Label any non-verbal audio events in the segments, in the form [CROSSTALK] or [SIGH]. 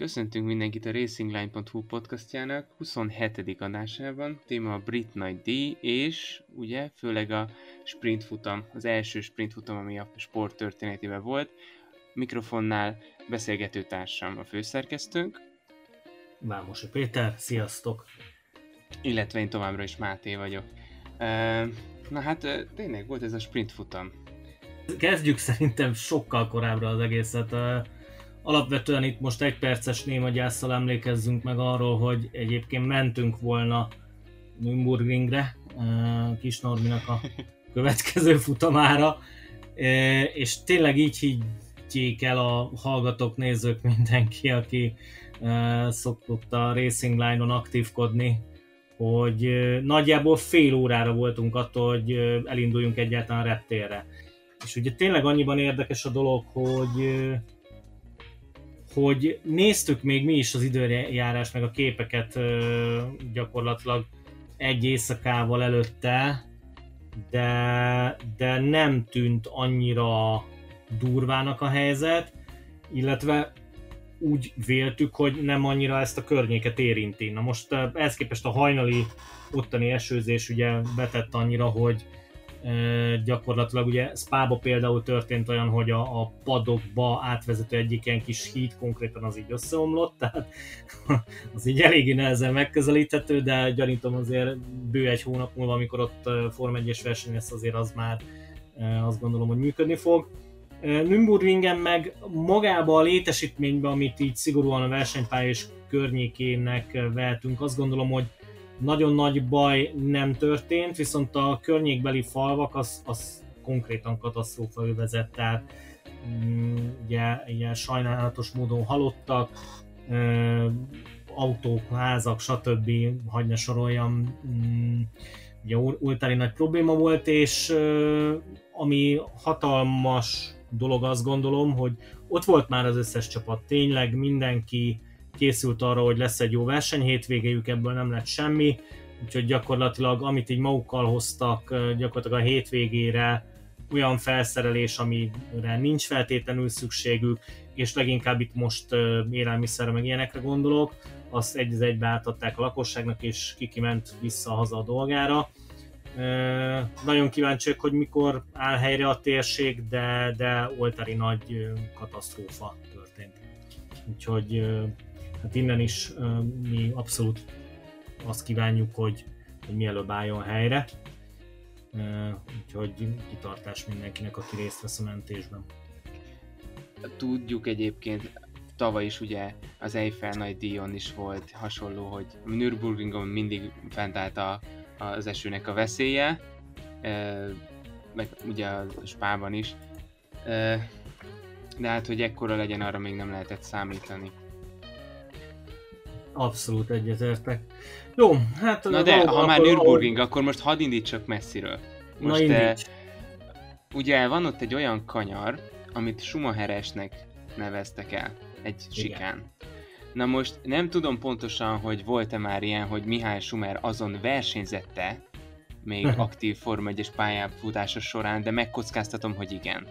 Köszöntünk mindenkit a racingline.hu podcastjának 27. adásában. Téma a Brit Nagy díj, és ugye főleg a sprint futam, az első sprint futam, ami a sport történetében volt. Mikrofonnál beszélgető társam a főszerkesztőnk. Vámosi Péter, sziasztok! Illetve én továbbra is Máté vagyok. Na hát tényleg volt ez a sprint futam. Kezdjük szerintem sokkal korábbra az egészet Alapvetően itt most egy perces néma gyászsal emlékezzünk meg arról, hogy egyébként mentünk volna Nürburgringre, Kis Norminak a [LAUGHS] következő futamára, és tényleg így higgyék el a hallgatók, nézők, mindenki, aki szokott a Racing Line-on aktívkodni, hogy nagyjából fél órára voltunk attól, hogy elinduljunk egyáltalán reptérre. És ugye tényleg annyiban érdekes a dolog, hogy hogy néztük még mi is az időjárás, meg a képeket gyakorlatilag egy éjszakával előtte, de, de nem tűnt annyira durvának a helyzet, illetve úgy véltük, hogy nem annyira ezt a környéket érinti. Na most ehhez képest a hajnali ottani esőzés ugye betett annyira, hogy gyakorlatilag ugye Spába például történt olyan, hogy a, a padokba átvezető egyik ilyen kis híd konkrétan az így összeomlott, tehát [LAUGHS] az így eléggé nehezen megközelíthető, de gyanítom azért bő egy hónap múlva, amikor ott Form 1-es verseny lesz, azért az már azt gondolom, hogy működni fog. Nürburgringen meg magába a létesítménybe, amit így szigorúan a versenypálya és környékének vehetünk, azt gondolom, hogy nagyon nagy baj nem történt, viszont a környékbeli falvak az, az konkrétan katasztrófa övezett, tehát mm, ugye ilyen sajnálatos módon halottak, autók, házak, stb. hagyj ne soroljam, mm, ugye oltári nagy probléma volt, és ami hatalmas dolog azt gondolom, hogy ott volt már az összes csapat, tényleg mindenki készült arra, hogy lesz egy jó verseny, hétvégéjük ebből nem lett semmi, úgyhogy gyakorlatilag amit így magukkal hoztak gyakorlatilag a hétvégére olyan felszerelés, amire nincs feltétlenül szükségük, és leginkább itt most élelmiszerre meg ilyenekre gondolok, azt egy az egybe átadták a lakosságnak, és kiki ment vissza haza a dolgára. Nagyon kíváncsiak, hogy mikor áll helyre a térség, de, de oltári nagy katasztrófa történt. Úgyhogy hát innen is mi abszolút azt kívánjuk, hogy, hogy mielőbb álljon helyre. Úgyhogy kitartás mindenkinek, aki részt vesz a mentésben. Tudjuk egyébként, tavaly is ugye az Eiffel nagy díjon is volt hasonló, hogy Nürburgringon mindig fent állt a, az esőnek a veszélye, meg ugye a Spában is. De hát, hogy ekkora legyen, arra még nem lehetett számítani. Abszolút egyetértek. Jó, hát... Na de, ha már Nürburgring, ahol... akkor most hadd indítsak messziről. Most Na indíts. ugye van ott egy olyan kanyar, amit Schumacheresnek neveztek el. Egy Igen. sikán. Na most nem tudom pontosan, hogy volt-e már ilyen, hogy Mihály Schumer azon versenyzette, még [LAUGHS] aktív Forma 1-es pályáfutása során, de megkockáztatom, hogy igen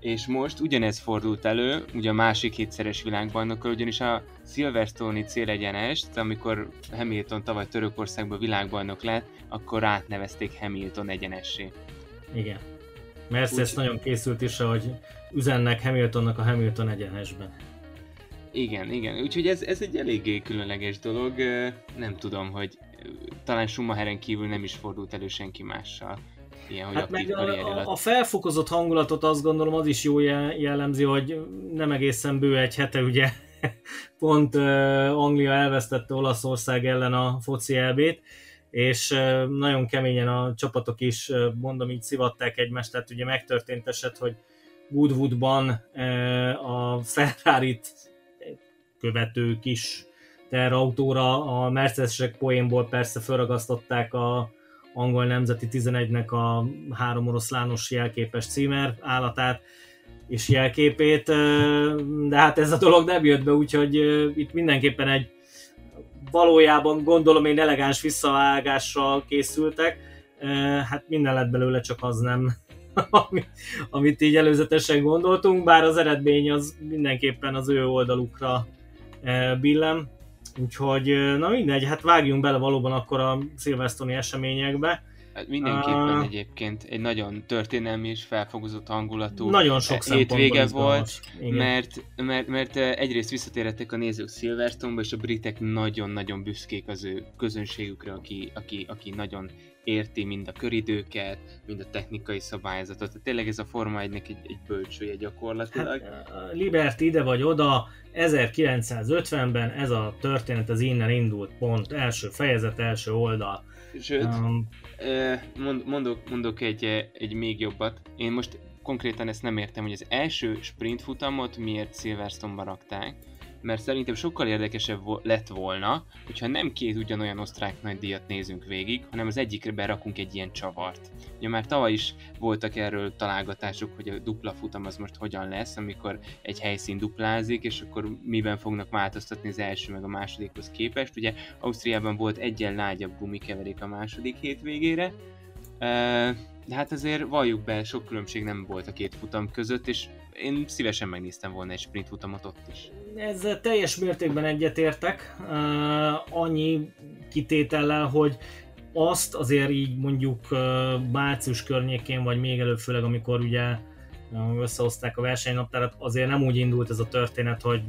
és most ugyanez fordult elő, ugye a másik hétszeres világbajnokkal, ugyanis a Silverstone-i célegyenest, amikor Hamilton tavaly Törökországban világbajnok lett, akkor átnevezték Hamilton egyenessé. Igen. Mert ez nagyon készült is, hogy üzennek Hamiltonnak a Hamilton egyenesben. Igen, igen. Úgyhogy ez, ez egy eléggé különleges dolog. Nem tudom, hogy talán Schumacheren kívül nem is fordult elő senki mással ilyen, hogy hát meg a, a felfokozott hangulatot azt gondolom az is jó jellemzi, hogy nem egészen bő egy hete ugye [LAUGHS] pont uh, Anglia elvesztette Olaszország ellen a foci elbét, és uh, nagyon keményen a csapatok is, uh, mondom így szivatták egymást, tehát ugye megtörtént eset, hogy Woodwoodban uh, a ferrari követő kis terautóra a Mercedesek poénból persze felragasztották a angol nemzeti 11-nek a három oroszlános jelképes címer állatát és jelképét, de hát ez a dolog nem jött be, úgyhogy itt mindenképpen egy valójában gondolom én elegáns visszavágással készültek, hát minden lett belőle, csak az nem, [LAUGHS] amit így előzetesen gondoltunk, bár az eredmény az mindenképpen az ő oldalukra billem. Úgyhogy, na mindegy, hát vágjunk bele valóban akkor a szilvesztoni eseményekbe. Hát mindenképpen uh, egyébként egy nagyon történelmi és felfogozott hangulatú nagyon sok hétvége volt, mert, mert, mert egyrészt visszatérhettek a nézők Silverstone-ba, és a britek nagyon-nagyon büszkék az ő közönségükre, aki, aki, aki nagyon érti mind a köridőket, mind a technikai szabályzatot. Tehát tényleg ez a Forma 1 egy, egy bölcsője gyakorlatilag. Hát, Liberty ide vagy oda, 1950-ben ez a történet az innen indult pont, első fejezet, első oldal. Sőt, um, mond, mondok, mondok egy, egy még jobbat. Én most konkrétan ezt nem értem, hogy az első sprint futamot miért Silverstone-ba rakták, mert szerintem sokkal érdekesebb lett volna, hogyha nem két ugyanolyan osztrák nagy díjat nézünk végig, hanem az egyikre berakunk egy ilyen csavart. Ugye már tavaly is voltak erről találgatások, hogy a dupla futam az most hogyan lesz, amikor egy helyszín duplázik, és akkor miben fognak változtatni az első meg a másodikhoz képest. Ugye Ausztriában volt egyen lágyabb gumikeverék a második hétvégére, de hát azért valljuk be, sok különbség nem volt a két futam között, és én szívesen megnéztem volna egy sprint futamot ott is. Ezzel teljes mértékben egyetértek, annyi kitétellel, hogy azt azért így mondjuk március környékén, vagy még előbb főleg, amikor ugye összehozták a versenynaptárat, azért nem úgy indult ez a történet, hogy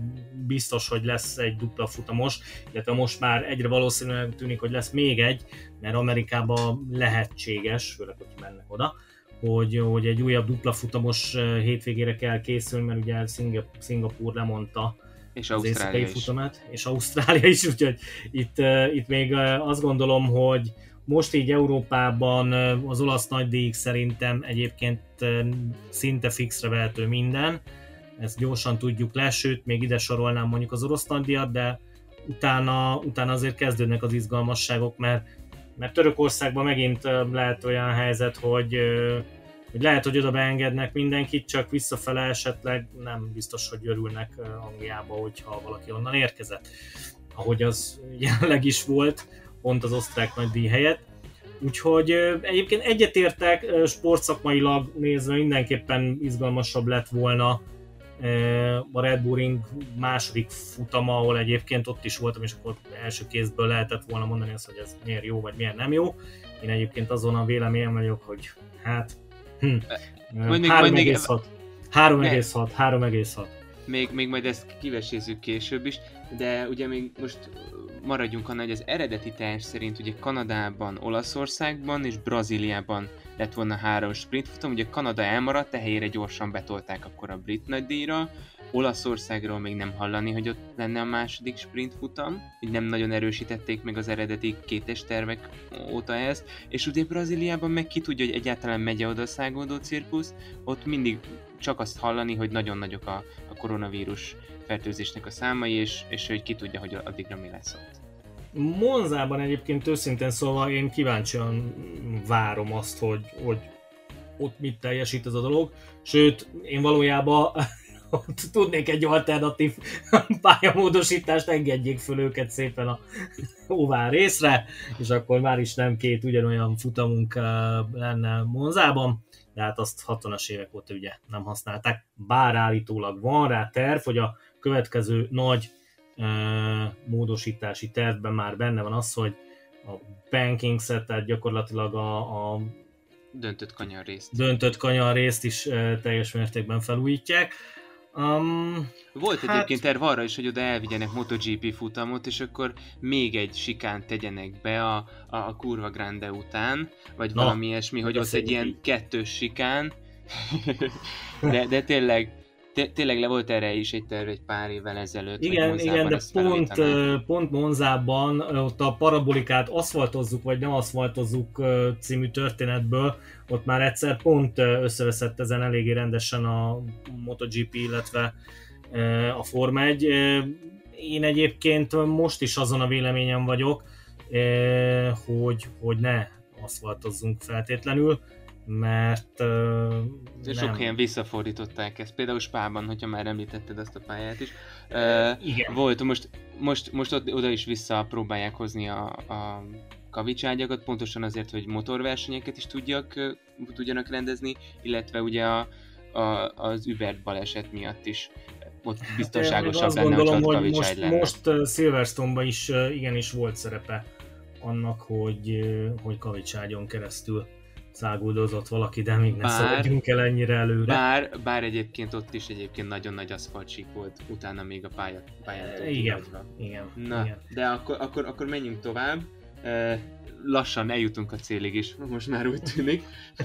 biztos, hogy lesz egy dupla futamos, illetve most már egyre valószínűleg tűnik, hogy lesz még egy, mert Amerikában lehetséges, főleg, hogy mennek oda, hogy, hogy egy újabb dupla futamos hétvégére kell készülni, mert ugye Szingap- Szingapúr lemondta és az éjszakai futamát, és Ausztrália is, úgyhogy itt, itt még azt gondolom, hogy most így Európában az olasz nagydíjig szerintem egyébként szinte fixre vehető minden, ezt gyorsan tudjuk le, sőt, még ide sorolnám mondjuk az orosz nagydíjat, de utána, utána azért kezdődnek az izgalmasságok, mert mert Törökországban megint lehet olyan helyzet, hogy, hogy lehet, hogy oda beengednek mindenkit, csak visszafele esetleg nem biztos, hogy örülnek Angliába, hogyha valaki onnan érkezett. Ahogy az [LAUGHS] jelenleg is volt, pont az osztrák díj helyett. Úgyhogy egyébként egyetértek, sportszakmailag nézve mindenképpen izgalmasabb lett volna a Red Bull Ring második futama, ahol egyébként ott is voltam, és akkor első kézből lehetett volna mondani azt, hogy ez miért jó, vagy miért nem jó. Én egyébként azon a véleményem vagyok, hogy hát hm, 3,6. 3,6, 3,6. Még, még majd ezt kivesézzük később is, de ugye még most maradjunk annál, hogy az eredeti terv szerint ugye Kanadában, Olaszországban és Brazíliában lett volna három sprintfutam, ugye Kanada elmaradt, te helyére gyorsan betolták akkor a brit nagydíjra, Olaszországról még nem hallani, hogy ott lenne a második sprintfutam, így nem nagyon erősítették meg az eredeti kétes tervek óta ezt, és ugye Brazíliában meg ki tudja, hogy egyáltalán megy oda a szágoldó cirkusz, ott mindig csak azt hallani, hogy nagyon nagyok a, a koronavírus fertőzésnek a számai, és, és hogy ki tudja, hogy addigra mi lesz ott. Monzában egyébként őszintén szóval én kíváncsian várom azt, hogy, hogy ott mit teljesít ez a dolog. Sőt, én valójában tudnék egy alternatív [LAUGHS] pályamódosítást, engedjék föl őket szépen a [LAUGHS] óvár részre, és akkor már is nem két ugyanolyan futamunk lenne Monzában, de hát azt 60-as évek óta ugye nem használták, bár állítólag van rá terv, hogy a következő nagy módosítási tervben már benne van az, hogy a banking set, tehát gyakorlatilag a, a döntött kanyar részt. Döntött kanyar részt is teljes mértékben felújítják. Um, Volt hát... egyébként terv arra is, hogy oda elvigyenek MotoGP futamot, és akkor még egy sikán tegyenek be a, a, a kurva grande után, vagy Na, valami ilyesmi, hogy ott egy ilyen kettős sikán. [LAUGHS] de, de tényleg, tényleg le volt erre is egy terv egy pár évvel ezelőtt. Igen, igen, de pont, pont Monzában ott a parabolikát aszfaltozzuk, vagy nem aszfaltozzuk című történetből, ott már egyszer pont összeveszett ezen eléggé rendesen a MotoGP, illetve a Forma 1. Én egyébként most is azon a véleményem vagyok, hogy, hogy ne aszfaltozzunk feltétlenül mert uh, nem. Sok helyen visszafordították ezt, például Spában, hogyha már említetted ezt a pályát is. Uh, Igen. Volt, most, most, most oda is vissza próbálják hozni a, a kavicságyakat, pontosan azért, hogy motorversenyeket is tudjak, tudjanak rendezni, illetve ugye a, a, az Uber baleset miatt is ott biztonságosabb lenne, gondolom, hogy most, lenne. most Silverstone-ban is igenis volt szerepe annak, hogy, hogy kavicságyon keresztül száguldozott valaki, de még ne bár, szaladjunk el ennyire előre. Bár, bár egyébként ott is egyébként nagyon nagy aszfaltsík volt, utána még a pálya, pályán Igen, igen. Na, igen. de akkor, akkor, akkor menjünk tovább. Lassan eljutunk a célig is, most már úgy tűnik. [LAUGHS]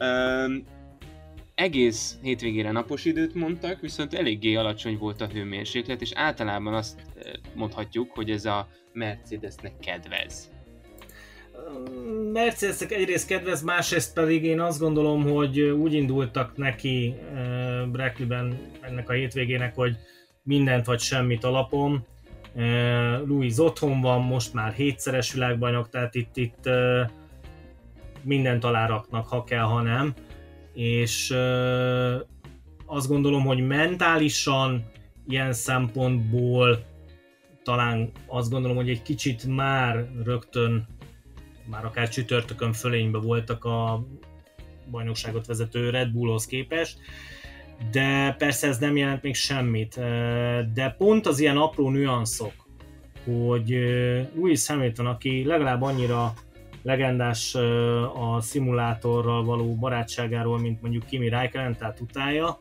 um, egész hétvégére napos időt mondtak, viszont eléggé alacsony volt a hőmérséklet, és általában azt mondhatjuk, hogy ez a Mercedesnek kedvez. Mercedesnek egyrészt kedvez, másrészt pedig én azt gondolom, hogy úgy indultak neki uh, Brackleyben ennek a hétvégének, hogy mindent vagy semmit alapom. Uh, Louis otthon van, most már hétszeres világbajnok, tehát itt, itt uh, mindent aláraknak, ha kell, ha nem. És azt gondolom, hogy mentálisan ilyen szempontból talán azt gondolom, hogy egy kicsit már rögtön már akár csütörtökön fölénybe voltak a bajnokságot vezető Red Bullhoz képest, de persze ez nem jelent még semmit. De pont az ilyen apró nüanszok, hogy Lewis Hamilton, aki legalább annyira legendás a szimulátorral való barátságáról, mint mondjuk Kimi Räikkönen, tehát utája,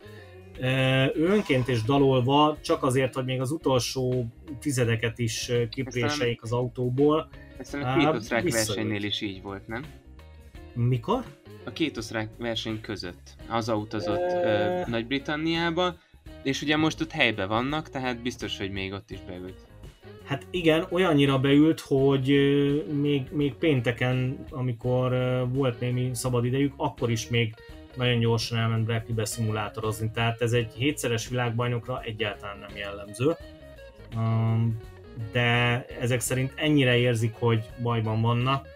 ő önként és dalolva, csak azért, hogy még az utolsó tizedeket is kipréseik az autóból, ezt a két osztrák versenynél is így volt, nem? Mikor? A két osztrák verseny között. Hazautazott e... Nagy-Britanniába, és ugye most ott helybe vannak, tehát biztos, hogy még ott is beült. Hát igen, olyannyira beült, hogy még, még pénteken, amikor volt némi szabad idejük, akkor is még nagyon gyorsan elment Brackley-be szimulátorozni. Tehát ez egy hétszeres világbajnokra egyáltalán nem jellemző. Um, de ezek szerint ennyire érzik, hogy bajban vannak,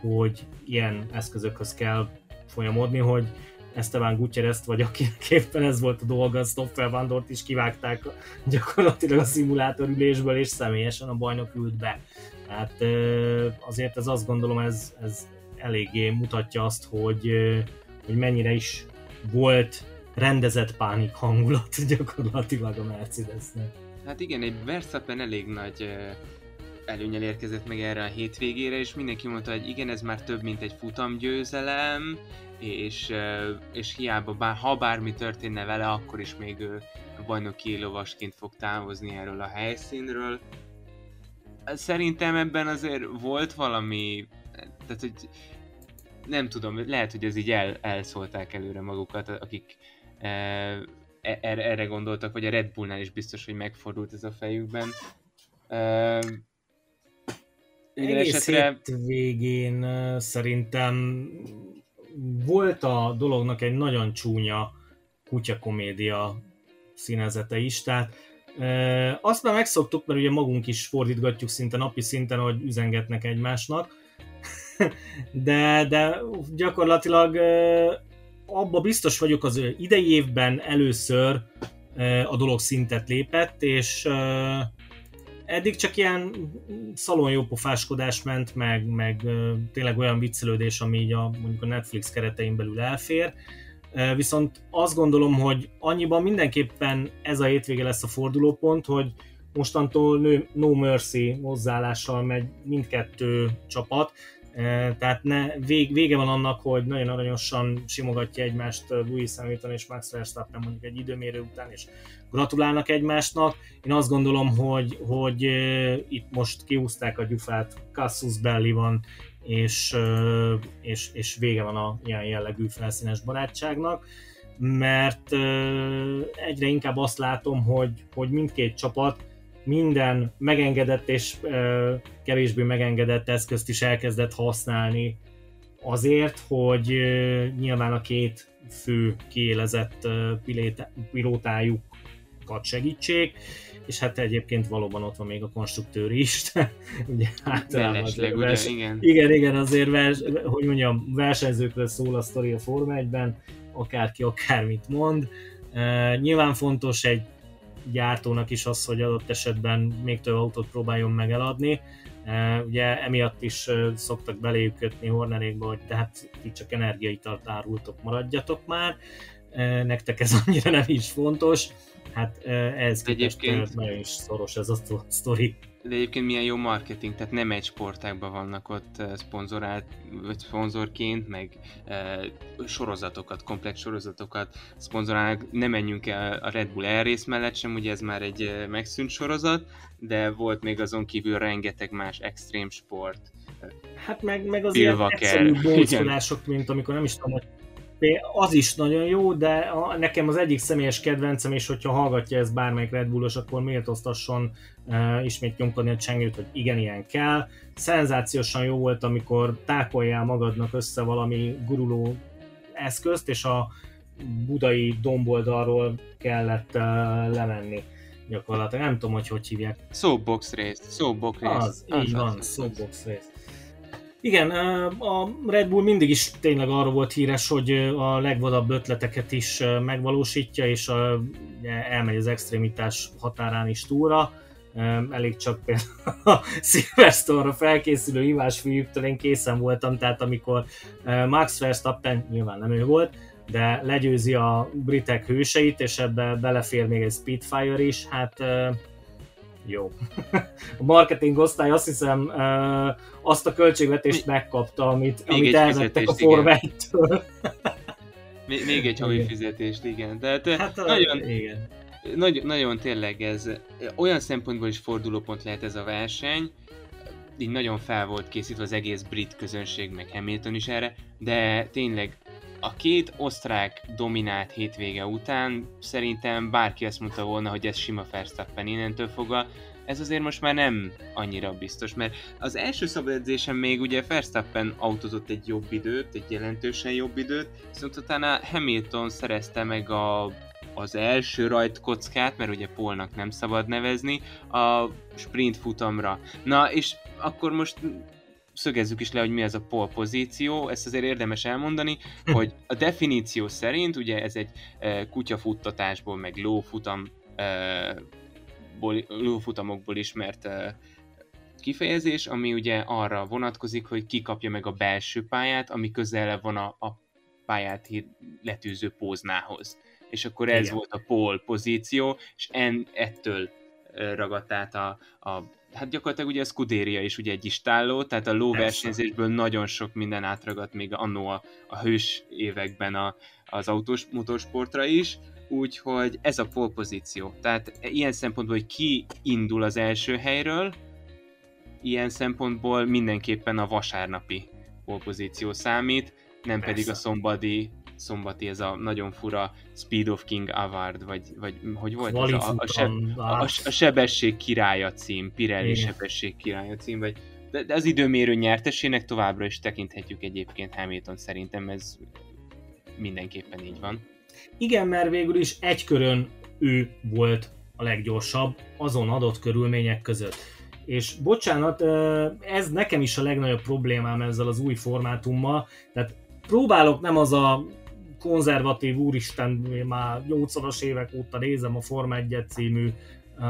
hogy ilyen eszközökhöz kell folyamodni, hogy Esteban Gutierrez vagy akinek éppen ez volt a dolga, Stoffel Vandort is kivágták gyakorlatilag a szimulátorülésből, és személyesen a bajnok ült be. Tehát azért ez azt gondolom, ez, ez eléggé mutatja azt, hogy, hogy mennyire is volt rendezett pánik hangulat gyakorlatilag a Mercedesnek. Hát igen, egy Verstappen elég nagy előnyel érkezett meg erre a hétvégére, és mindenki mondta, hogy igen, ez már több, mint egy futamgyőzelem, és, és hiába, bár, ha bármi történne vele, akkor is még ő bajnoki lovasként fog távozni erről a helyszínről. Szerintem ebben azért volt valami, tehát hogy nem tudom, lehet, hogy ez így el, elszólták előre magukat, akik erre, erre gondoltak, vagy a Red Bullnál is biztos, hogy megfordult ez a fejükben. Uh, Egész esetre... végén szerintem volt a dolognak egy nagyon csúnya kutyakomédia színezete is, tehát e, azt már megszoktuk, mert ugye magunk is fordítgatjuk szinte napi szinten, hogy üzengetnek egymásnak, [LAUGHS] de, de gyakorlatilag abba biztos vagyok, az idei évben először a dolog szintet lépett, és eddig csak ilyen szalonjópofáskodás ment, meg, meg tényleg olyan viccelődés, ami így a, mondjuk a Netflix keretein belül elfér. Viszont azt gondolom, hogy annyiban mindenképpen ez a hétvége lesz a fordulópont, hogy mostantól No Mercy hozzáállással megy mindkettő csapat, tehát ne, vég, vége van annak, hogy nagyon aranyosan simogatja egymást Louis Hamilton és Max Verstappen mondjuk egy időmérő után, és gratulálnak egymásnak. Én azt gondolom, hogy, hogy itt most kiúzták a gyufát, Cassius Belli van, és, és, és vége van a ilyen jellegű felszínes barátságnak, mert egyre inkább azt látom, hogy, hogy mindkét csapat minden megengedett és kevésbé megengedett eszközt is elkezdett használni azért, hogy nyilván a két fő kiélezett pilótájukat segítsék, és hát egyébként valóban ott van még a konstruktőr is, [LAUGHS] ugye általában vers... igen. igen, igen, azért vers... hogy mondjam, versenyzőkről szól a sztori a Forma 1-ben, akárki akármit mond. Uh, nyilván fontos egy gyártónak is az, hogy adott esetben még több autót próbáljon meg eladni. E, ugye emiatt is e, szoktak beléjük kötni Hornerékba, hogy tehát ti csak energiaitalt árultok, maradjatok már. E, nektek ez [LAUGHS] annyira nem is fontos. Hát ez egyébként nagyon is szoros ez a sztori. De egyébként milyen jó marketing, tehát nem egy sportágban vannak ott szponzorált, vagy szponzorként, meg e, sorozatokat, komplex sorozatokat szponzorálnak. Nem menjünk el a Red Bull Air rész mellett sem, ugye ez már egy megszűnt sorozat, de volt még azon kívül rengeteg más extrém sport. Hát meg, meg az ilyen egyszerű mint amikor nem is tudom, hogy az is nagyon jó, de a, nekem az egyik személyes kedvencem, és hogyha hallgatja ez bármelyik Red Bullos, akkor méltóztasson uh, ismét nyomkodni a csengőt, hogy igen, ilyen kell. Szenzációsan jó volt, amikor tákoljál magadnak össze valami guruló eszközt, és a budai domboldalról kellett uh, lemenni gyakorlatilag. Nem tudom, hogy hogy hívják. Soapbox race, soapbox race. Az, így az, van, az, soapbox race. Igen, a Red Bull mindig is tényleg arról volt híres, hogy a legvadabb ötleteket is megvalósítja, és a, elmegy az extrémitás határán is túlra. Elég csak például [LAUGHS] a Silverstone-ra felkészülő hívásfiúktől én készen voltam, tehát amikor Max Verstappen, nyilván nem ő volt, de legyőzi a britek hőseit, és ebbe belefér még egy Speedfire is, hát jó. [LAUGHS] a marketing osztály azt hiszem azt a költségvetést megkapta, amit, amit elvettek a Forma-től. még, még egy havi fizetést, igen. Tehát hát, nagyon, igen. Nagy, nagyon tényleg ez olyan szempontból is fordulópont lehet ez a verseny, így nagyon fel volt készítve az egész brit közönség, meg Hamilton is erre, de tényleg a két osztrák dominált hétvége után szerintem bárki azt mondta volna, hogy ez sima Verstappen innentől fogva, ez azért most már nem annyira biztos, mert az első szabad edzésen még ugye Verstappen autózott egy jobb időt, egy jelentősen jobb időt, viszont utána Hamilton szerezte meg a az első rajtkockát, mert ugye Polnak nem szabad nevezni, a sprint futamra. Na, és akkor most szögezzük is le, hogy mi ez a pole pozíció, ezt azért érdemes elmondani, hogy a definíció szerint, ugye ez egy e, kutyafuttatásból, meg lófutam, e, ból, lófutamokból ismert e, kifejezés, ami ugye arra vonatkozik, hogy ki kapja meg a belső pályát, ami közel van a, a pályát letűző póznához. És akkor ez Igen. volt a pole pozíció, és en, ettől ragadt át a, a hát gyakorlatilag ugye a Scuderia is ugye egy istálló, tehát a lóversenyzésből nagyon sok minden átragadt még annó a, a hős években a, az autós motorsportra is, úgyhogy ez a pole pozíció. Tehát ilyen szempontból, hogy ki indul az első helyről, ilyen szempontból mindenképpen a vasárnapi pole pozíció számít, nem Persze. pedig a szombadi szombati ez a nagyon fura Speed of King Award, vagy, vagy hogy volt ez a, a, seb, a, a sebesség királya cím, Pirelli Igen. sebesség királya cím, vagy de, de az időmérő nyertesének továbbra is tekinthetjük egyébként Hamilton szerintem ez mindenképpen így van. Igen, mert végül is egy körön ő volt a leggyorsabb azon adott körülmények között. És bocsánat, ez nekem is a legnagyobb problémám ezzel az új formátummal, tehát próbálok nem az a konzervatív úristen, már 80-as évek óta nézem a Forma 1 című uh,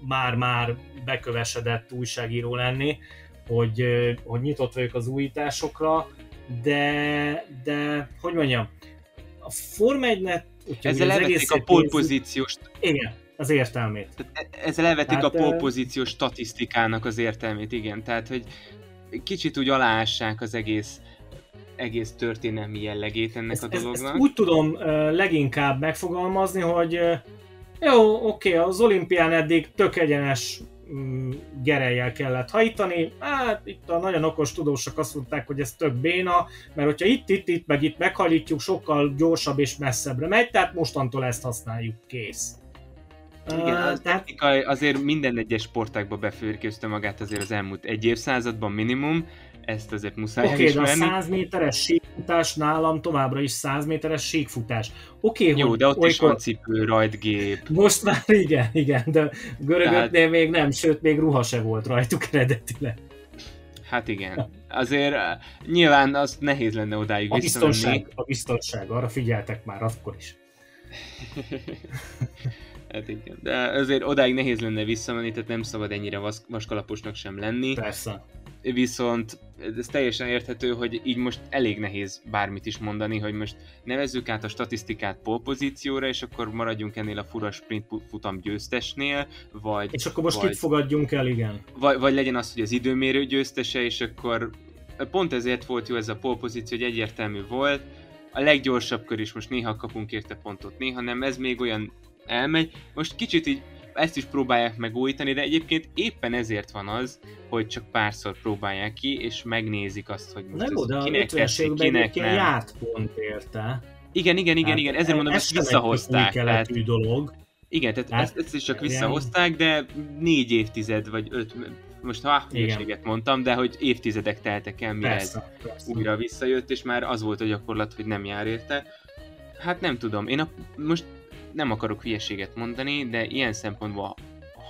már-már bekövesedett újságíró lenni, hogy, hogy nyitott vagyok az újításokra, de, de hogy mondjam, a Forma 1-net... Ezzel elvették a polpozíciós... Igen, az értelmét. Tehát e- ezzel elvették hát, a polpozíciós statisztikának az értelmét, igen. Tehát, hogy kicsit úgy aláássák az egész egész történelmi jellegét ennek ezt, a dolognak. Ezt, ezt úgy tudom uh, leginkább megfogalmazni, hogy uh, jó, oké, okay, az olimpián eddig tök egyenes um, gerelyel kellett hajtani, hát itt a nagyon okos tudósok azt mondták, hogy ez tök béna, mert hogyha itt, itt, itt, meg itt meghajlítjuk, sokkal gyorsabb és messzebbre megy, tehát mostantól ezt használjuk, kész. Igen, az tehát... azért minden egyes sportákba befőrközte magát azért az elmúlt egy évszázadban minimum, ezt azért muszáj Oké, okay, de a 100 méteres síkfutás nálam továbbra is 100 méteres síkfutás. Oké, okay, Jó, de ott olykor... is van cipő, rajtgép. Most már [LAUGHS] igen, igen, de görögöknél Tehát... még nem, sőt, még ruha se volt rajtuk eredetileg. Hát igen. Azért uh, nyilván az nehéz lenne odáig a biztonság, A biztonság, arra figyeltek már akkor is. [LAUGHS] hát igen. De azért odáig nehéz lenne visszamenni, tehát nem szabad ennyire vas- vaskalaposnak sem lenni. Persze viszont ez teljesen érthető, hogy így most elég nehéz bármit is mondani, hogy most nevezzük át a statisztikát polpozícióra, és akkor maradjunk ennél a fura sprint futam győztesnél, vagy... És akkor most vagy, kit fogadjunk el, igen? Vagy, vagy legyen az, hogy az időmérő győztese, és akkor pont ezért volt jó ez a polpozíció, hogy egyértelmű volt, a leggyorsabb kör is most néha kapunk érte pontot, néha nem, ez még olyan elmegy. Most kicsit így ezt is próbálják megújítani, de egyébként éppen ezért van az, hogy csak párszor próbálják ki, és megnézik azt, hogy most nem, de kinek esik, kinek nem. járt pont érte. Igen, igen, igen, hát, igen, ezért mondom, ezt visszahozták. Tehát, dolog. Igen, tehát hát, ezt, ezt is csak visszahozták, de négy évtized, vagy öt, most ha hülyeséget mondtam, de hogy évtizedek teltek el, mire persze, ez persze. újra visszajött, és már az volt a gyakorlat, hogy nem jár érte. Hát nem tudom, én a, most nem akarok hülyeséget mondani, de ilyen szempontból,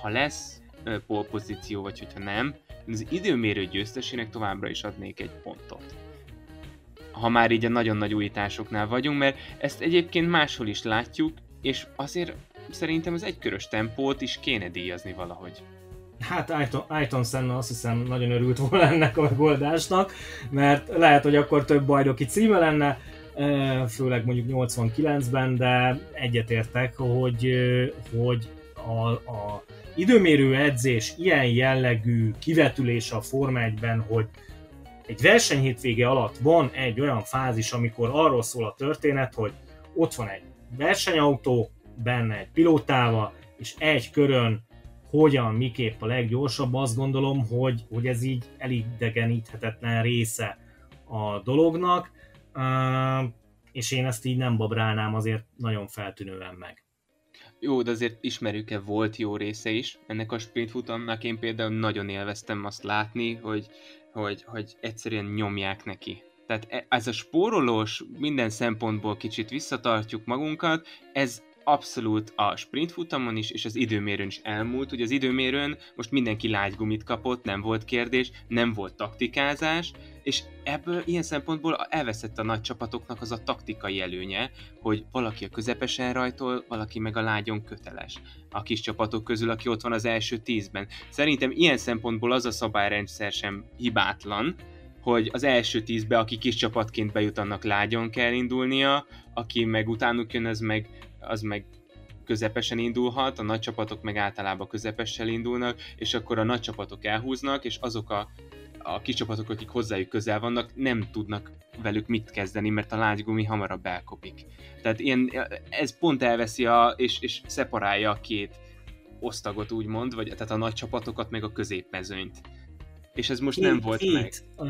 ha lesz polpozíció, vagy hogyha nem, az időmérő győztesének továbbra is adnék egy pontot. Ha már így a nagyon nagy újításoknál vagyunk, mert ezt egyébként máshol is látjuk, és azért szerintem az egykörös tempót is kéne díjazni valahogy. Hát Ayton, Ayton Senna azt hiszem nagyon örült volna ennek a megoldásnak, mert lehet, hogy akkor több bajnoki címe lenne, főleg mondjuk 89-ben, de egyetértek, hogy, hogy a, a időmérő edzés ilyen jellegű kivetülés a Forma 1-ben, hogy egy versenyhétvége alatt van egy olyan fázis, amikor arról szól a történet, hogy ott van egy versenyautó, benne egy pilótával, és egy körön hogyan, miképp a leggyorsabb, azt gondolom, hogy, hogy ez így elidegeníthetetlen része a dolognak és én ezt így nem babrálnám azért nagyon feltűnően meg. Jó, de azért ismerjük-e, volt jó része is ennek a sprint futamnak. Én például nagyon élveztem azt látni, hogy, hogy, hogy egyszerűen nyomják neki. Tehát e, ez a spórolós, minden szempontból kicsit visszatartjuk magunkat, ez abszolút a sprint futamon is, és az időmérőn is elmúlt. Ugye az időmérőn most mindenki lágygumit kapott, nem volt kérdés, nem volt taktikázás, és ebből ilyen szempontból elveszett a nagy csapatoknak az a taktikai előnye, hogy valaki a közepesen rajtol, valaki meg a lágyon köteles. A kis csapatok közül, aki ott van az első tízben. Szerintem ilyen szempontból az a szabályrendszer sem hibátlan, hogy az első tízbe, aki kis csapatként bejut, annak lágyon kell indulnia, aki meg utánuk jön, az meg, az meg közepesen indulhat, a nagy csapatok meg általában közepessel indulnak, és akkor a nagy csapatok elhúznak, és azok a a kis csapatok, akik hozzájuk közel vannak, nem tudnak velük mit kezdeni, mert a lágygumi hamarabb elkopik. Tehát ilyen, ez pont elveszi a, és, és szeparálja a két osztagot úgymond, vagy tehát a nagy csapatokat, meg a középmezőnyt és ez most két, nem volt két, meg. Uh,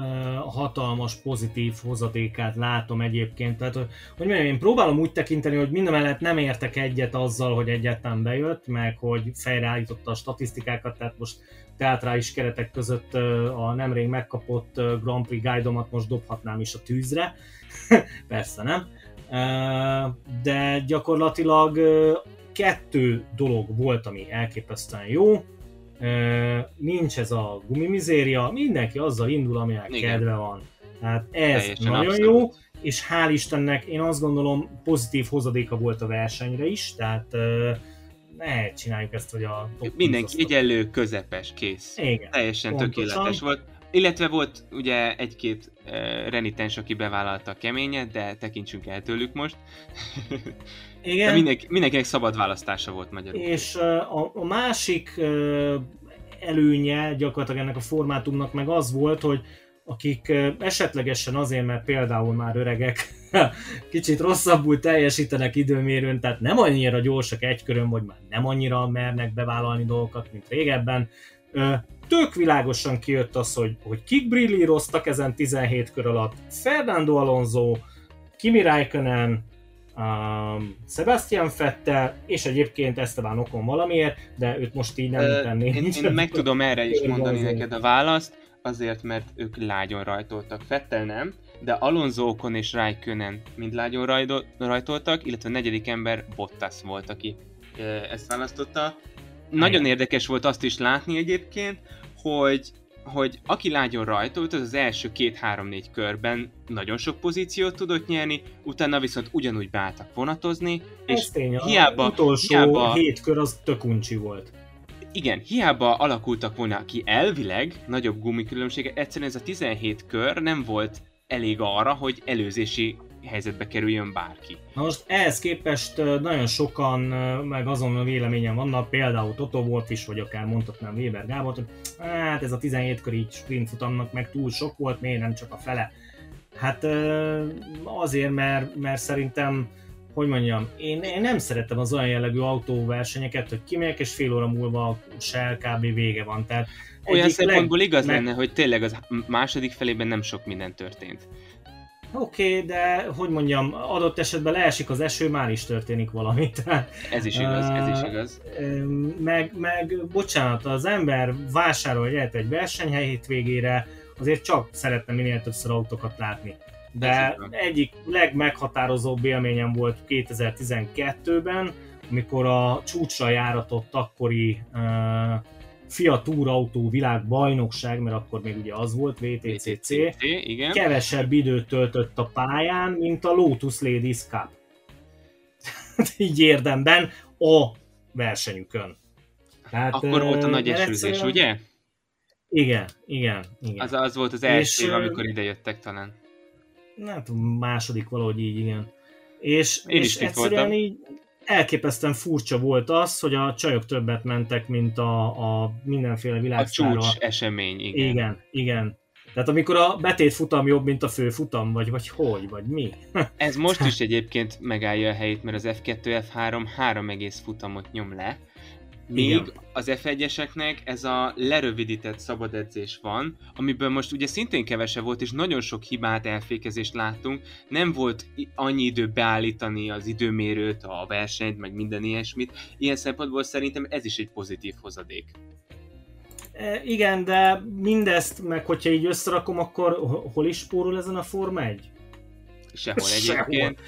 hatalmas pozitív hozadékát látom egyébként. Tehát, hogy mondjam, én próbálom úgy tekinteni, hogy mind mellett nem értek egyet azzal, hogy egyetlen bejött, meg hogy fejreállította a statisztikákat, tehát most teátrális keretek között a nemrég megkapott Grand Prix guide most dobhatnám is a tűzre. [LAUGHS] Persze nem. De gyakorlatilag kettő dolog volt, ami elképesztően jó nincs ez a gumimizéria, mindenki azzal indul, aminek Igen. kedve van. Tehát ez Teljesen nagyon abszolút. jó, és hál' Istennek én azt gondolom pozitív hozadéka volt a versenyre is, tehát ne csináljuk ezt, hogy a Mindenki egyenlő, közepes, kész. Igen, Teljesen pontosan. tökéletes volt. Illetve volt ugye egy-két uh, renitens, aki bevállalta a keményet, de tekintsünk el tőlük most. [LAUGHS] Igen. De mindenki, mindenkinek szabad választása volt magyarul. És a, a másik előnye gyakorlatilag ennek a formátumnak meg az volt, hogy akik esetlegesen azért, mert például már öregek, [LAUGHS] kicsit rosszabbul teljesítenek időmérőn, tehát nem annyira gyorsak egy körön, vagy már nem annyira mernek bevállalni dolgokat, mint régebben, tök világosan kijött az, hogy, hogy kik brillíroztak ezen 17 kör alatt. Fernando Alonso, Kimi Raikkonen, um, Sebastian Fettel, és egyébként Esteban Ocon valamiért, de őt most így nem uh, tenném. Én, én meg tudom erre is mondani neked a választ, azért, mert ők lágyon rajtoltak. Fettel nem, de Alonso Ocon és Raikkonen mind lágyon rajtoltak, illetve a negyedik ember Bottas volt, aki ezt választotta. Nagyon érdekes volt azt is látni egyébként, hogy hogy aki lágyon rajtolt, az az első két-három-négy körben nagyon sok pozíciót tudott nyerni, utána viszont ugyanúgy beálltak vonatozni, és tény, hiába, utolsó hiába, hét kör az tök uncsi volt. igen, hiába alakultak volna ki elvileg nagyobb gumikülönbségek, egyszerűen ez a 17 kör nem volt elég arra, hogy előzési helyzetbe kerüljön bárki. Na most ehhez képest nagyon sokan meg azon a véleményen vannak, például Toto volt is, vagy akár mondhatnám Weber Gábor, hogy hát ez a 17 kör így sprint futamnak meg túl sok volt, miért nem csak a fele. Hát azért, mert, mert szerintem hogy mondjam, én, én nem szeretem az olyan jellegű autóversenyeket, hogy kimegyek és fél óra múlva se kb. vége van. Tehát olyan szempontból leg... igaz meg... lenne, hogy tényleg az második felében nem sok minden történt. Oké, okay, de hogy mondjam, adott esetben leesik az eső, már is történik valami. [LAUGHS] Tehát, ez is igaz, uh, ez is igaz. Meg, meg, bocsánat, az ember vásárol egy, egy versenyhely végére, azért csak szeretne minél többször autókat látni. De egyik legmeghatározóbb élményem volt 2012-ben, amikor a csúcsra járatott akkori uh, Fiat Túrautó világbajnokság, mert akkor még ugye az volt, VTCC, VTCC igen. kevesebb időt töltött a pályán, mint a Lotus Ladies Cup. [LAUGHS] Így érdemben a versenyükön. Tehát, akkor volt a nagy esőzés, ugye? Igen, igen, igen. Az, az volt az első év, amikor ide jöttek talán. Nem tudom, második valahogy így, igen. És, Én és is egyszerűen voltam. így elképesztően furcsa volt az, hogy a csajok többet mentek, mint a, a mindenféle világszára. A csúcs esemény, igen. Igen, igen. Tehát amikor a betét futam jobb, mint a fő futam, vagy, vagy hogy, vagy mi? Ez most is egyébként megállja a helyét, mert az F2, F3 három egész futamot nyom le, Igen. az F1-eseknek ez a lerövidített szabad edzés van, amiből most ugye szintén kevese volt, és nagyon sok hibát, elfékezést láttunk. Nem volt annyi idő beállítani az időmérőt, a versenyt, meg minden ilyesmit. Ilyen szempontból szerintem ez is egy pozitív hozadék. E, igen, de mindezt, meg hogyha így összerakom, akkor hol is spórol ezen a Forma 1? [LAUGHS] Sehol egyébként.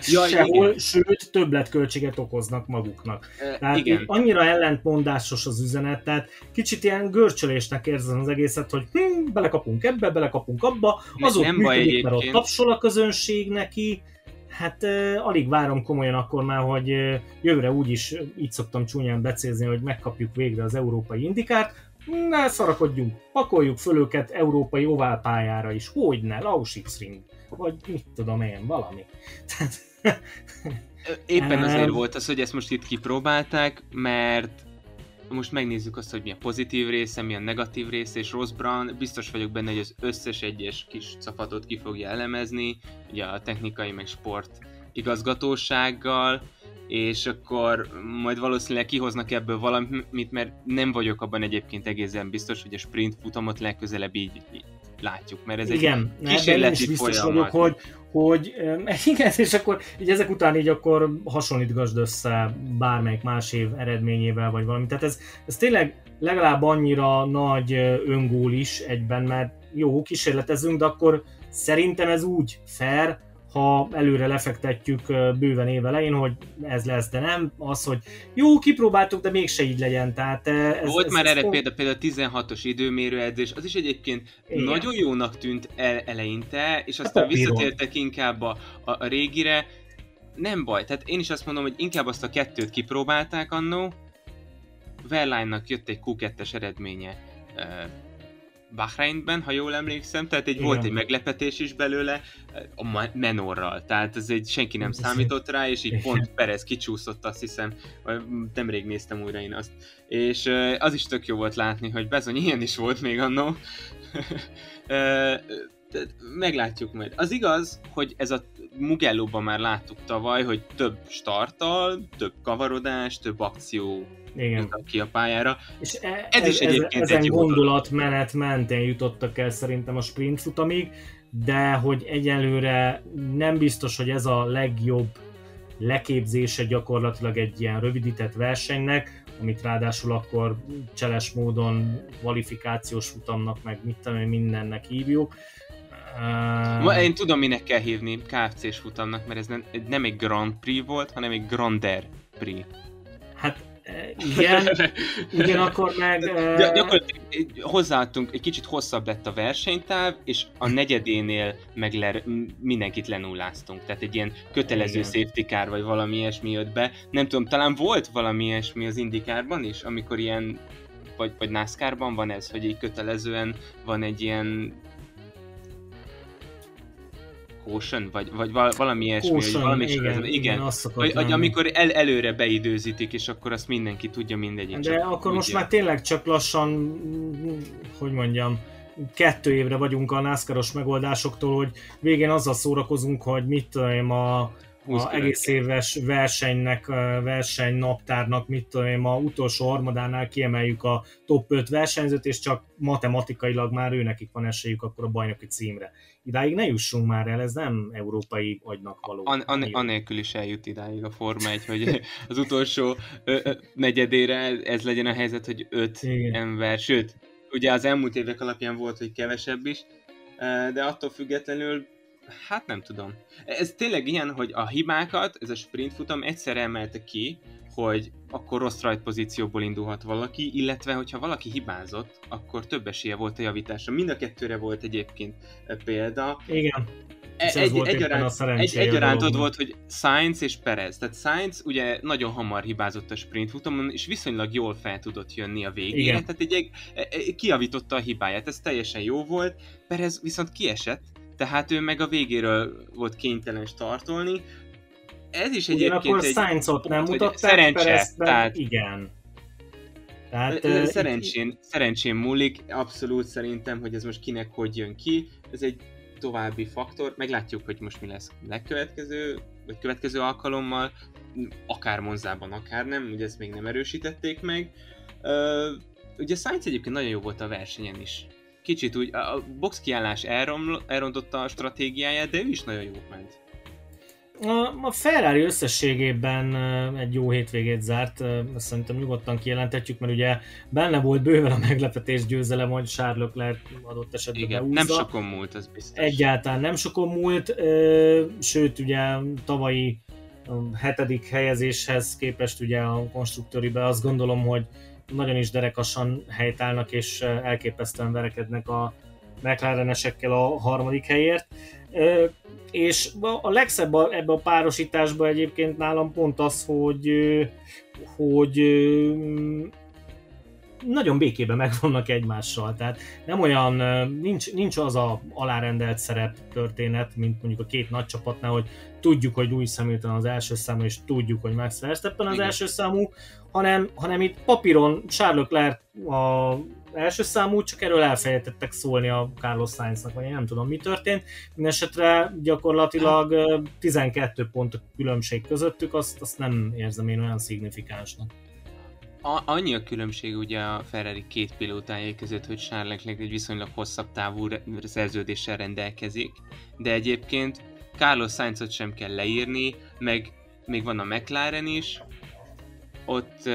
Sehol, [LAUGHS] ja, Sehol igen. sőt többletköltséget okoznak maguknak. E, tehát igen. annyira ellentmondásos az üzenet, tehát kicsit ilyen görcsölésnek érzem az egészet, hogy hm, belekapunk ebbe, belekapunk abba, azok nem működik, mert ott tapsol a közönség neki, Hát uh, alig várom komolyan akkor már, hogy uh, jövőre úgyis így szoktam csúnyán becézni, hogy megkapjuk végre az európai indikárt, ne szarakodjunk, pakoljuk föl őket európai oválpályára is, hogy ne, Lausitz Ring? Vagy mit tudom én, valami. Éppen azért volt az, hogy ezt most itt kipróbálták, mert most megnézzük azt, hogy mi a pozitív része, mi a negatív része, és Ross Brown biztos vagyok benne, hogy az összes egyes kis capatot ki fogja elemezni, ugye a technikai meg sport igazgatósággal, és akkor majd valószínűleg kihoznak ebből valamit, mert nem vagyok abban egyébként egészen biztos, hogy a sprint futamot legközelebb így, így látjuk, mert ez igen, egy kísérleti is biztos folyamat. vagyok, hogy, hogy [LAUGHS] igen, és akkor így ezek után így akkor hasonlítgasd össze bármelyik más év eredményével, vagy valami. Tehát ez, ez tényleg legalább annyira nagy öngól is egyben, mert jó, kísérletezünk, de akkor szerintem ez úgy fair, ha előre lefektetjük bőven év elején, hogy ez lesz, de nem az, hogy jó, kipróbáltuk, de mégse így legyen. Tehát ez, Volt ez, már ez erre például, például 16-os időmérő edzés, az is egyébként Igen. nagyon jónak tűnt el, eleinte, és aztán visszatértek inkább a, a, a régire. Nem baj, tehát én is azt mondom, hogy inkább azt a kettőt kipróbálták annó, Verline-nak jött egy Q2-es eredménye Bahreinben, ha jól emlékszem, tehát egy Igen. volt egy meglepetés is belőle a menorral, tehát ez egy senki nem számított rá, és így pont Perez kicsúszott, azt hiszem, nemrég néztem újra én azt, és az is tök jó volt látni, hogy bezony ilyen is volt még annó. [LAUGHS] meglátjuk majd. Az igaz, hogy ez a Mugello-ban már láttuk tavaly, hogy több starttal, több kavarodás, több akció igen. ki a pályára. És e, ez, ez is egyébként ez, ezen egy gondolatmenet mentén jutottak el szerintem a sprint futamig, de hogy egyelőre nem biztos, hogy ez a legjobb leképzése gyakorlatilag egy ilyen rövidített versenynek, amit ráadásul akkor cseles módon kvalifikációs futamnak, meg mit tudom, mindennek hívjuk. Uh... Én tudom, minek kell hívni KFC-s futamnak, mert ez nem, nem egy Grand Prix volt, hanem egy Grander Prix. Hát Igen, [LAUGHS] ugyanakkor meg... Gy- gyakorlatilag hozzáadtunk, egy kicsit hosszabb lett a versenytáv, és a negyedénél meg le, mindenkit lenulláztunk. Tehát egy ilyen kötelező Igen. safety car, vagy valami ilyesmi jött be. Nem tudom, talán volt valami ilyesmi az indikárban is, amikor ilyen vagy, vagy NASCAR-ban van ez, hogy így kötelezően van egy ilyen caution, vagy, vagy valami ilyesmi, caution, hogy valami igen, igen, igen vagy, vagy amikor el, előre beidőzítik, és akkor azt mindenki tudja mindegyik. De csak akkor most már tényleg csak lassan, hogy mondjam, kettő évre vagyunk a NASCAR-os megoldásoktól, hogy végén azzal szórakozunk, hogy mit tudom, a a egész éves versenynek, verseny naptárnak, mit tudom én, ma utolsó harmadánál kiemeljük a top 5 versenyzőt, és csak matematikailag már ő nekik van esélyük akkor a bajnoki címre. Idáig ne jussunk már el, ez nem európai agynak való. An- an- anélkül is eljut idáig a Forma 1, hogy [LAUGHS] az utolsó ö- ö- negyedére ez legyen a helyzet, hogy 5 ember, sőt, ugye az elmúlt évek alapján volt, hogy kevesebb is, de attól függetlenül Hát nem tudom. Ez tényleg ilyen, hogy a hibákat, ez a sprint futam egyszer emelte ki, hogy akkor rossz rajt pozícióból indulhat valaki, illetve hogyha valaki hibázott, akkor több esélye volt a javításra. Mind a kettőre volt egyébként e, példa. Igen. E- egy, volt egyaránt, egy, egyaránt ott volt, hogy Sainz és Perez. Tehát Sainz ugye nagyon hamar hibázott a sprint futamon, és viszonylag jól fel tudott jönni a végére. Igen. Tehát egy, egy, egy, kiavította a hibáját, ez teljesen jó volt. Perez viszont kiesett, tehát ő meg a végéről volt kénytelen startolni. Ez is egyébként akkor egy... Sainzot nem mutatták, szerencse, tehát... igen. Tehát, szerencsén, szerencsén múlik, abszolút szerintem, hogy ez most kinek hogy jön ki. Ez egy további faktor, meglátjuk, hogy most mi lesz legkövetkező, vagy következő alkalommal, akár Monzában, akár nem, ugye ezt még nem erősítették meg. Ugye Sainz egyébként nagyon jó volt a versenyen is kicsit úgy, a box kiállás elrom, elrontotta a stratégiáját, de ő is nagyon jó ment. A, Ferrari összességében egy jó hétvégét zárt, ezt szerintem nyugodtan kijelentetjük, mert ugye benne volt bőven a meglepetés győzelem, hogy Charles Leclerc adott esetben Igen, beúzza. nem sokon múlt, az biztos. Egyáltalán nem sokon múlt, sőt ugye tavalyi hetedik helyezéshez képest ugye a konstruktőribe azt gondolom, hogy nagyon is derekasan helytállnak és elképesztően verekednek a McLarenesekkel a harmadik helyért. És a legszebb ebbe a párosításban egyébként nálam pont az, hogy, hogy nagyon békében megvannak egymással. Tehát nem olyan, nincs, nincs az a alárendelt szerep történet, mint mondjuk a két nagy csapatnál, hogy tudjuk, hogy Louis Hamilton az első számú, és tudjuk, hogy Max Verstappen az Igen. első számú, hanem, hanem itt papíron Charles Leclerc a első számú, csak erről elfelejtettek szólni a Carlos Sainznak, vagy én nem tudom mi történt. Mindenesetre gyakorlatilag 12 pont a különbség közöttük, azt, azt nem érzem én olyan szignifikánsnak. A, annyi a különbség ugye a Ferrari két pilótája között, hogy Charles Leclerc egy viszonylag hosszabb távú szerződéssel rendelkezik, de egyébként Carlos Sainzot sem kell leírni, meg még van a McLaren is, ott,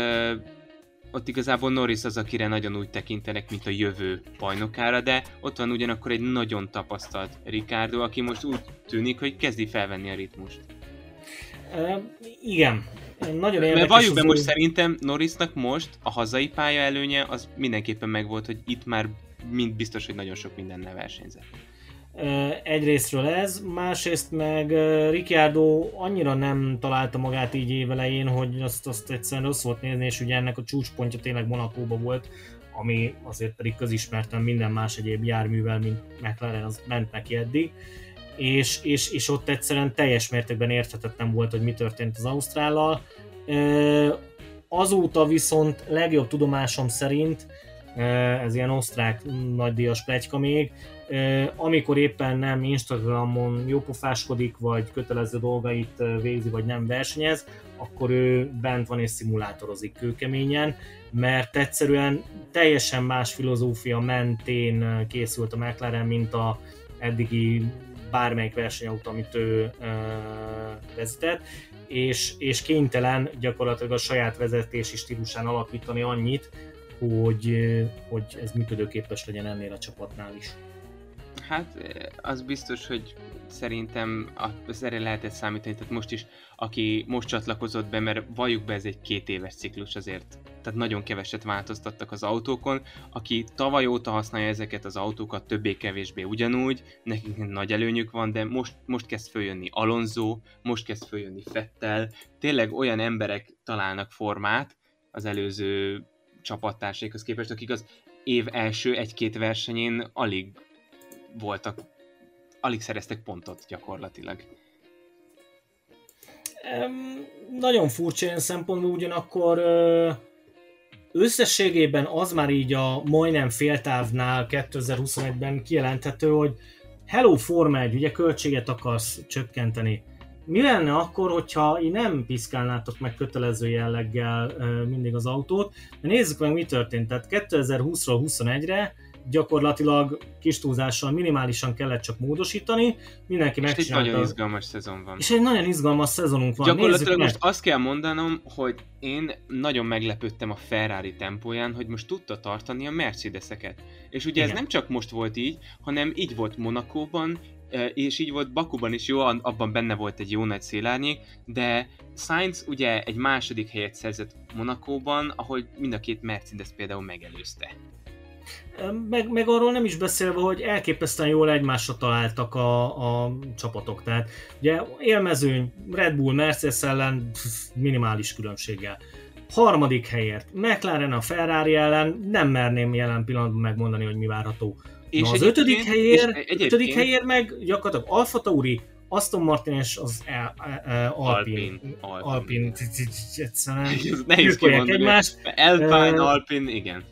ott igazából Norris az, akire nagyon úgy tekintenek, mint a jövő bajnokára, de ott van ugyanakkor egy nagyon tapasztalt Ricardo, aki most úgy tűnik, hogy kezdi felvenni a ritmust. Uh, igen, nagyon érdekes. Mert valljuk be most ő... szerintem Norrisnak most a hazai pálya előnye az mindenképpen megvolt, hogy itt már mind biztos, hogy nagyon sok mindennel versenyzett. Egyrésztről ez, másrészt meg Ricciardo annyira nem találta magát így évelején, hogy azt, azt egyszerűen rossz volt nézni, és ugye ennek a csúcspontja tényleg Monakóba volt, ami azért pedig közismerten minden más egyéb járművel, mint McLaren, az ment neki eddig, és, és, és ott egyszerűen teljes mértékben érthetetlen volt, hogy mi történt az Ausztrállal. Azóta viszont legjobb tudomásom szerint, ez ilyen osztrák nagydíjas plegyka még, amikor éppen nem Instagramon jópofáskodik, vagy kötelező dolgait végzi, vagy nem versenyez, akkor ő bent van és szimulátorozik kőkeményen, mert egyszerűen teljesen más filozófia mentén készült a McLaren, mint a eddigi bármelyik versenyautó, amit ő vezetett, és, és kénytelen gyakorlatilag a saját vezetési stílusán alakítani annyit, hogy, hogy ez működőképes legyen ennél a csapatnál is. Hát az biztos, hogy szerintem az erre lehetett számítani, tehát most is, aki most csatlakozott be, mert valljuk be, ez egy két éves ciklus azért, tehát nagyon keveset változtattak az autókon, aki tavaly óta használja ezeket az autókat többé-kevésbé ugyanúgy, nekik nagy előnyük van, de most, most kezd följönni Alonso, most kezd följönni Fettel, tényleg olyan emberek találnak formát az előző csapattársaikhoz képest, akik az év első egy-két versenyén alig voltak, alig szereztek pontot gyakorlatilag. Um, nagyon furcsa ilyen szempontból, ugyanakkor összességében az már így a majdnem féltávnál 2021-ben kijelenthető, hogy Hello Forma 1, ugye költséget akarsz csökkenteni. Mi lenne akkor, hogyha nem piszkálnátok meg kötelező jelleggel mindig az autót? De nézzük meg, mi történt. Tehát 2020-ról 21-re gyakorlatilag kis túlzással minimálisan kellett csak módosítani, mindenki és megcsinálta. egy nagyon izgalmas szezon van. És egy nagyon izgalmas szezonunk van. Gyakorlatilag most azt kell mondanom, hogy én nagyon meglepődtem a Ferrari tempóján, hogy most tudta tartani a Mercedeseket. És ugye Igen. ez nem csak most volt így, hanem így volt Monakóban, e, és így volt Bakuban is jó, abban benne volt egy jó nagy szélárnyék, de Sainz ugye egy második helyet szerzett Monakóban, ahogy mind a két Mercedes például megelőzte. Meg, meg arról nem is beszélve, hogy elképesztően jól egymásra találtak a, a csapatok. Tehát ugye élmezőny Red Bull Mercedes ellen minimális különbséggel. Harmadik helyért McLaren a Ferrari ellen nem merném jelen pillanatban megmondani, hogy mi várható. És Na, az ötödik helyért, ötödik helyért meg gyakorlatilag Alfa Tauri, Aston Martin és az Alpin. Alpin. Egyszerűen [LAUGHS] nehéz egymást. Alpine, Alpin, igen.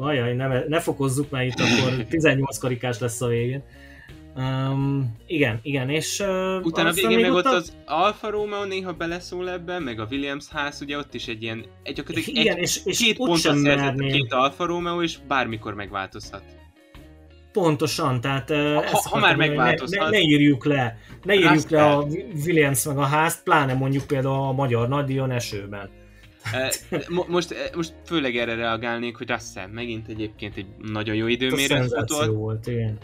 Ajaj, ne, ne fokozzuk, mert itt akkor [LAUGHS] 18 karikás lesz a végén. Um, igen, igen, és... Uh, Utána végén meg ott a... az Alfa Romeo néha beleszól ebbe, meg a Williams ház, ugye ott is egy ilyen... Egy, egy, igen, egy, és, és két pontot szerzett két Alfa Romeo, és bármikor megváltozhat. Pontosan, tehát ha, ezt ha már megváltozhat. Ne, ne, ne írjuk le, ne írjuk le a Williams meg a házt, pláne mondjuk például a magyar nagydíjon esőben. Most, most főleg erre reagálnék, hogy Russell megint egyébként egy nagyon jó időmérő futott. volt, igen.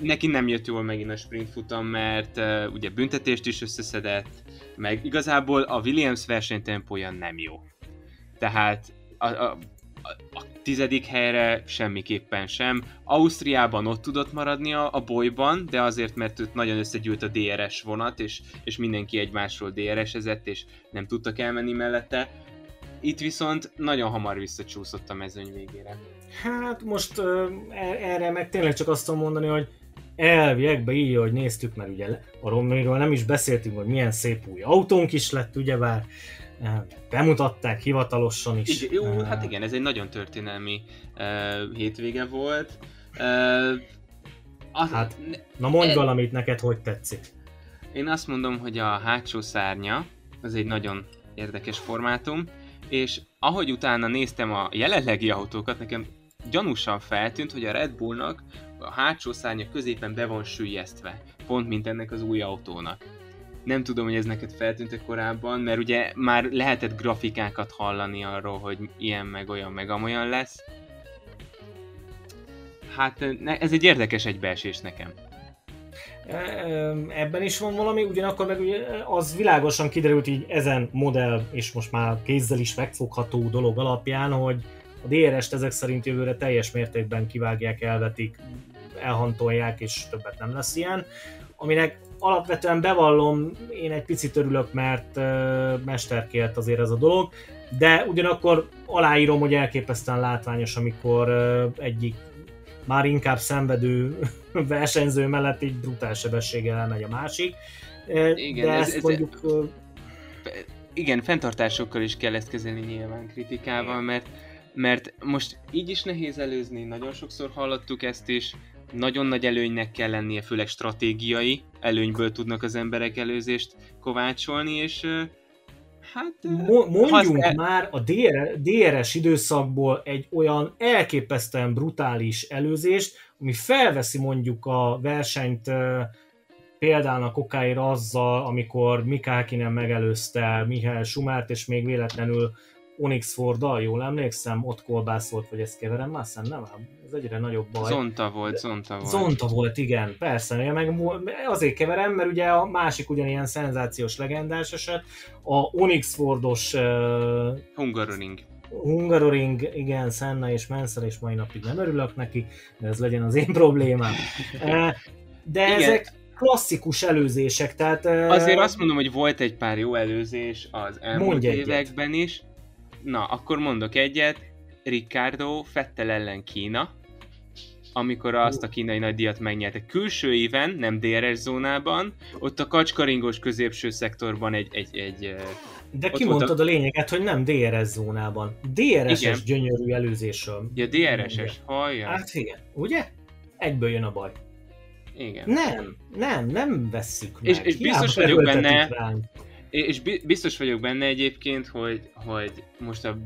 neki nem jött jól megint a sprint futam, mert ugye büntetést is összeszedett, meg igazából a Williams versenytempója nem jó. Tehát a, a, a tizedik helyre semmiképpen sem. Ausztriában ott tudott maradni a, a bolyban, de azért, mert őt nagyon összegyűlt a DRS vonat, és, és mindenki egymásról DRS-ezett, és nem tudtak elmenni mellette. Itt viszont nagyon hamar visszacsúszott a mezőny végére. Hát most uh, erre meg tényleg csak azt tudom mondani, hogy elviekben így, hogy néztük, mert ugye arról még nem is beszéltünk, hogy milyen szép új autónk is lett, ugyebár bemutatták hivatalosan is. Igen, jó, hát igen, ez egy nagyon történelmi uh, hétvége volt. Uh, az, hát, na mondj e, valamit neked, hogy tetszik. Én azt mondom, hogy a hátsó szárnya, az egy nagyon érdekes formátum, és ahogy utána néztem a jelenlegi autókat, nekem gyanúsan feltűnt, hogy a Red Bullnak a hátsó szárnya középen be van sűjesztve, pont mint ennek az új autónak. Nem tudom, hogy ez neked feltűnt korábban, mert ugye már lehetett grafikákat hallani arról, hogy ilyen meg olyan meg amolyan lesz. Hát ez egy érdekes egybeesés nekem. E, ebben is van valami, ugyanakkor meg ugye az világosan kiderült így ezen modell, és most már kézzel is megfogható dolog alapján, hogy a DRS-t ezek szerint jövőre teljes mértékben kivágják, elvetik, elhantolják, és többet nem lesz ilyen. Aminek alapvetően bevallom, én egy picit örülök, mert mesterkélt azért ez a dolog, de ugyanakkor aláírom, hogy elképesztően látványos, amikor egyik már inkább szenvedő [LAUGHS] versenyző mellett így brutál sebességgel elmegy a másik. Igen, de ez, ezt ez, mondjuk... igen, fenntartásokkal is kell ezt kezelni nyilván kritikával, mert mert most így is nehéz előzni, nagyon sokszor hallottuk ezt is, nagyon nagy előnynek kell lennie, főleg stratégiai előnyből tudnak az emberek előzést kovácsolni, és hát... Mondjunk el... már a DR, DRS időszakból egy olyan elképesztően brutális előzést, ami felveszi mondjuk a versenyt példának okáira azzal, amikor Mika Häkkinen megelőzte Mihály Schumert, és még véletlenül Onyx Forddal, jól emlékszem, ott kolbászolt, vagy ezt keverem, már nem ám, ez egyre nagyobb baj. Zonta volt, Zonta volt. Zonta volt, igen, persze, én meg azért keverem, mert ugye a másik ugyanilyen szenzációs legendás eset, a Onyx Fordos uh, Hungaroring. Hungaroring, igen, Senna és Mansell, és mai napig nem örülök neki, de ez legyen az én problémám. De igen. ezek klasszikus előzések, tehát... Azért azt mondom, hogy volt egy pár jó előzés az elmúlt években is. Na, akkor mondok egyet. Ricardo Fettel ellen Kína, amikor azt a kínai nagydíjat megnyerte. Külső éven, nem DRS zónában, ott a kacskaringos középső szektorban egy... egy, egy de kimondtad a... a lényeget, hogy nem DRS zónában. DRS-es igen. gyönyörű előzésről. Ja, DRS-es, hallja. Hát igen, ugye? Egyből jön a baj. Igen. Nem, nem, nem vesszük meg. És, és biztos vagyok benne, ránk. és biztos vagyok benne egyébként, hogy, hogy most a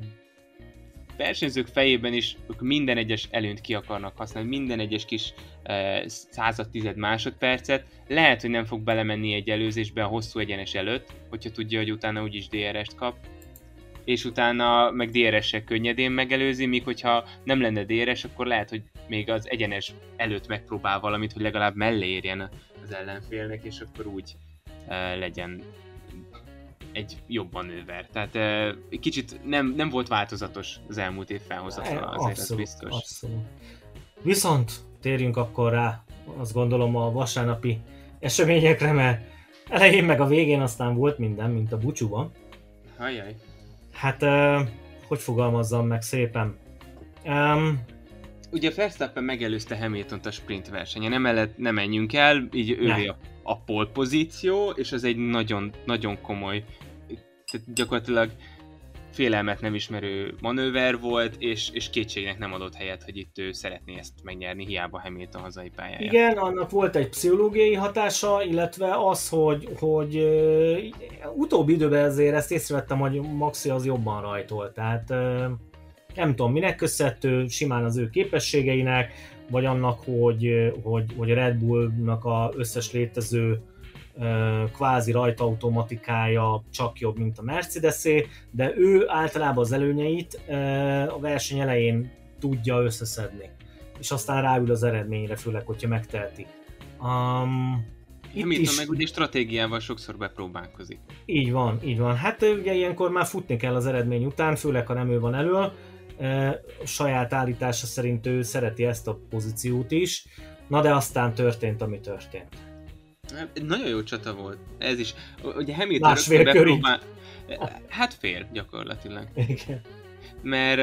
versenyzők fejében is ők minden egyes előnyt ki akarnak használni, minden egyes kis eh, század, tized másodpercet. Lehet, hogy nem fog belemenni egy előzésbe a hosszú egyenes előtt, hogyha tudja, hogy utána úgyis DRS-t kap, és utána meg DRS-sel könnyedén megelőzi, míg hogyha nem lenne DRS, akkor lehet, hogy még az egyenes előtt megpróbál valamit, hogy legalább mellé érjen az ellenfélnek, és akkor úgy uh, legyen egy jobb manőver. Tehát uh, kicsit nem, nem volt változatos az elmúlt év felhozatala, azért abszolút, ez biztos. Abszolút. Viszont térjünk akkor rá, azt gondolom a vasárnapi eseményekre, mert elején meg a végén aztán volt minden, mint a bucsúban. Ajaj. Hát, uh, hogy fogalmazzam meg szépen? Um, Ugye Verstappen megelőzte Hamilton a sprint versenyen, emellett nem menjünk el, így ővé a, a pole pozíció, és ez egy nagyon, nagyon komoly, tehát gyakorlatilag félelmet nem ismerő manőver volt, és, és kétségnek nem adott helyet, hogy itt ő szeretné ezt megnyerni, hiába Hamilton hazai pályája. Igen, annak volt egy pszichológiai hatása, illetve az, hogy, hogy utóbbi időben ezért ezt észrevettem, hogy Maxi az jobban rajtol, tehát uh, nem tudom minek köszönhető, simán az ő képességeinek, vagy annak, hogy, hogy, hogy a Red Bullnak a összes létező kvázi rajtaautomatikája csak jobb, mint a Mercedesé, de ő általában az előnyeit a verseny elején tudja összeszedni, és aztán ráül az eredményre, főleg, hogyha megteheti. Um, itt is... meg ugye stratégiával sokszor bepróbálkozik. Így van, így van. Hát ugye ilyenkor már futni kell az eredmény után, főleg ha nem ő van elő. Saját állítása szerint ő szereti ezt a pozíciót is, na de aztán történt, ami történt. Hát, nagyon jó csata volt. Ez is. Ugye Hamilton Másfél bepróbál... Hát fél gyakorlatilag. Igen. Mert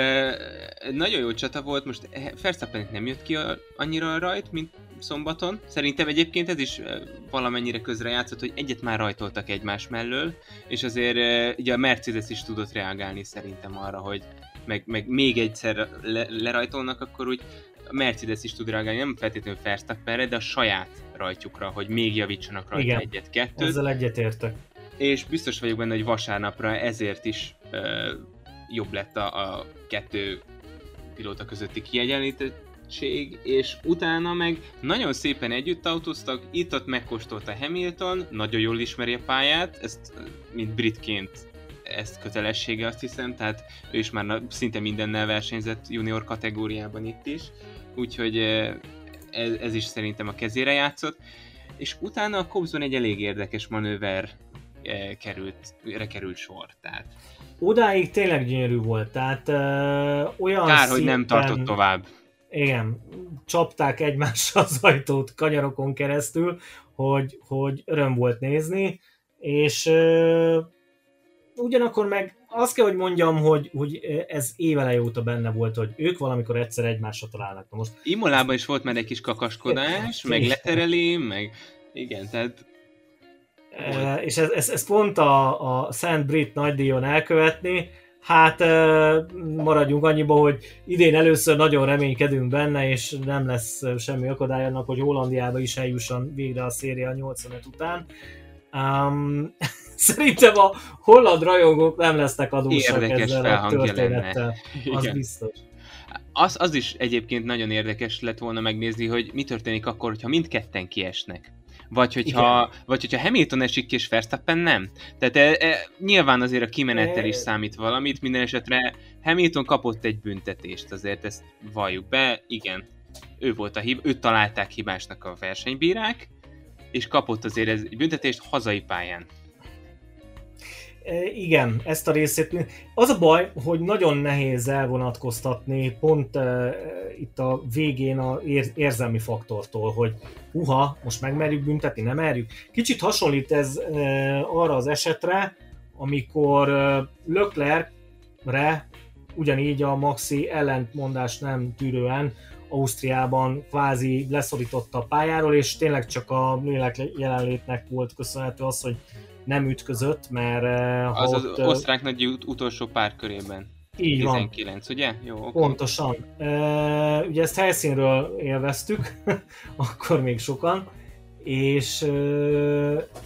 nagyon jó csata volt, most Verstappen nem jött ki a, annyira rajt, mint szombaton. Szerintem egyébként ez is valamennyire közrejátszott, hogy egyet már rajtoltak egymás mellől, és azért ugye a Mercedes is tudott reagálni szerintem arra, hogy meg, meg még egyszer le, lerajtolnak, akkor úgy a Mercedes is tud reagálni, nem feltétlenül Verstappenre, de a saját rajtjukra, hogy még javítsanak rajta egyet-kettőt. Ezzel egyetértek. És biztos vagyok benne, hogy vasárnapra ezért is ö, jobb lett a, a kettő pilóta közötti kiegyenlítettség, és utána meg nagyon szépen együtt autóztak, itt-ott megkóstolta Hamilton, nagyon jól ismeri a pályát, ezt mint britként ezt kötelessége azt hiszem, tehát ő is már szinte mindennel versenyzett junior kategóriában itt is, úgyhogy ez, ez is szerintem a kezére játszott, és utána a Cobson egy elég érdekes manőver került, került sor, tehát Odáig tényleg gyönyörű volt, tehát uh, olyan Kár, szépen, hogy nem tartott tovább. Igen, csapták egymással az ajtót kanyarokon keresztül, hogy, hogy öröm volt nézni, és uh, ugyanakkor meg azt kell, hogy mondjam, hogy, hogy ez évele óta benne volt, hogy ők valamikor egyszer egymásra találnak. Na most... Imolában is volt már egy kis kakaskodás, meg letereli, meg igen, tehát... E, és ez, ez, ez pont a, a Szent Brit nagydíjon elkövetni, hát e, maradjunk annyiba, hogy idén először nagyon reménykedünk benne, és nem lesz semmi akadály annak, hogy Hollandiába is eljusson végre a széria 85 után. Um, [LAUGHS] szerintem a holland rajongók nem lesznek adósak Érdekes ezzel a történettel. Az Igen. biztos. Az, az is egyébként nagyon érdekes lett volna megnézni, hogy mi történik akkor, hogyha mindketten kiesnek. Vagy hogyha, vagy hogyha Hamilton esik ki és Verstappen nem. Tehát e, e, nyilván azért a kimenettel is számít valamit, minden esetre Hamilton kapott egy büntetést, azért ezt valljuk be, igen. Ő volt a hib, őt találták hibásnak a versenybírák, és kapott azért ez egy büntetést hazai pályán. E, igen, ezt a részét. Az a baj, hogy nagyon nehéz elvonatkoztatni pont uh, itt a végén a ér- érzelmi faktortól, hogy uha, most megmerjük büntetni, nem merjük. Kicsit hasonlít ez uh, arra az esetre, amikor uh, Leclercre ugyanígy a Maxi ellentmondás nem tűrően Ausztriában kvázi leszorította a pályáról, és tényleg csak a lélek jelenlétnek volt köszönhető az, hogy nem ütközött, mert... Ha az ott, az osztrák nagy ut- utolsó pár körében. Így 19, van. ugye? Jó, okay. Pontosan. E, ugye ezt helyszínről élveztük, [LAUGHS] akkor még sokan, és e,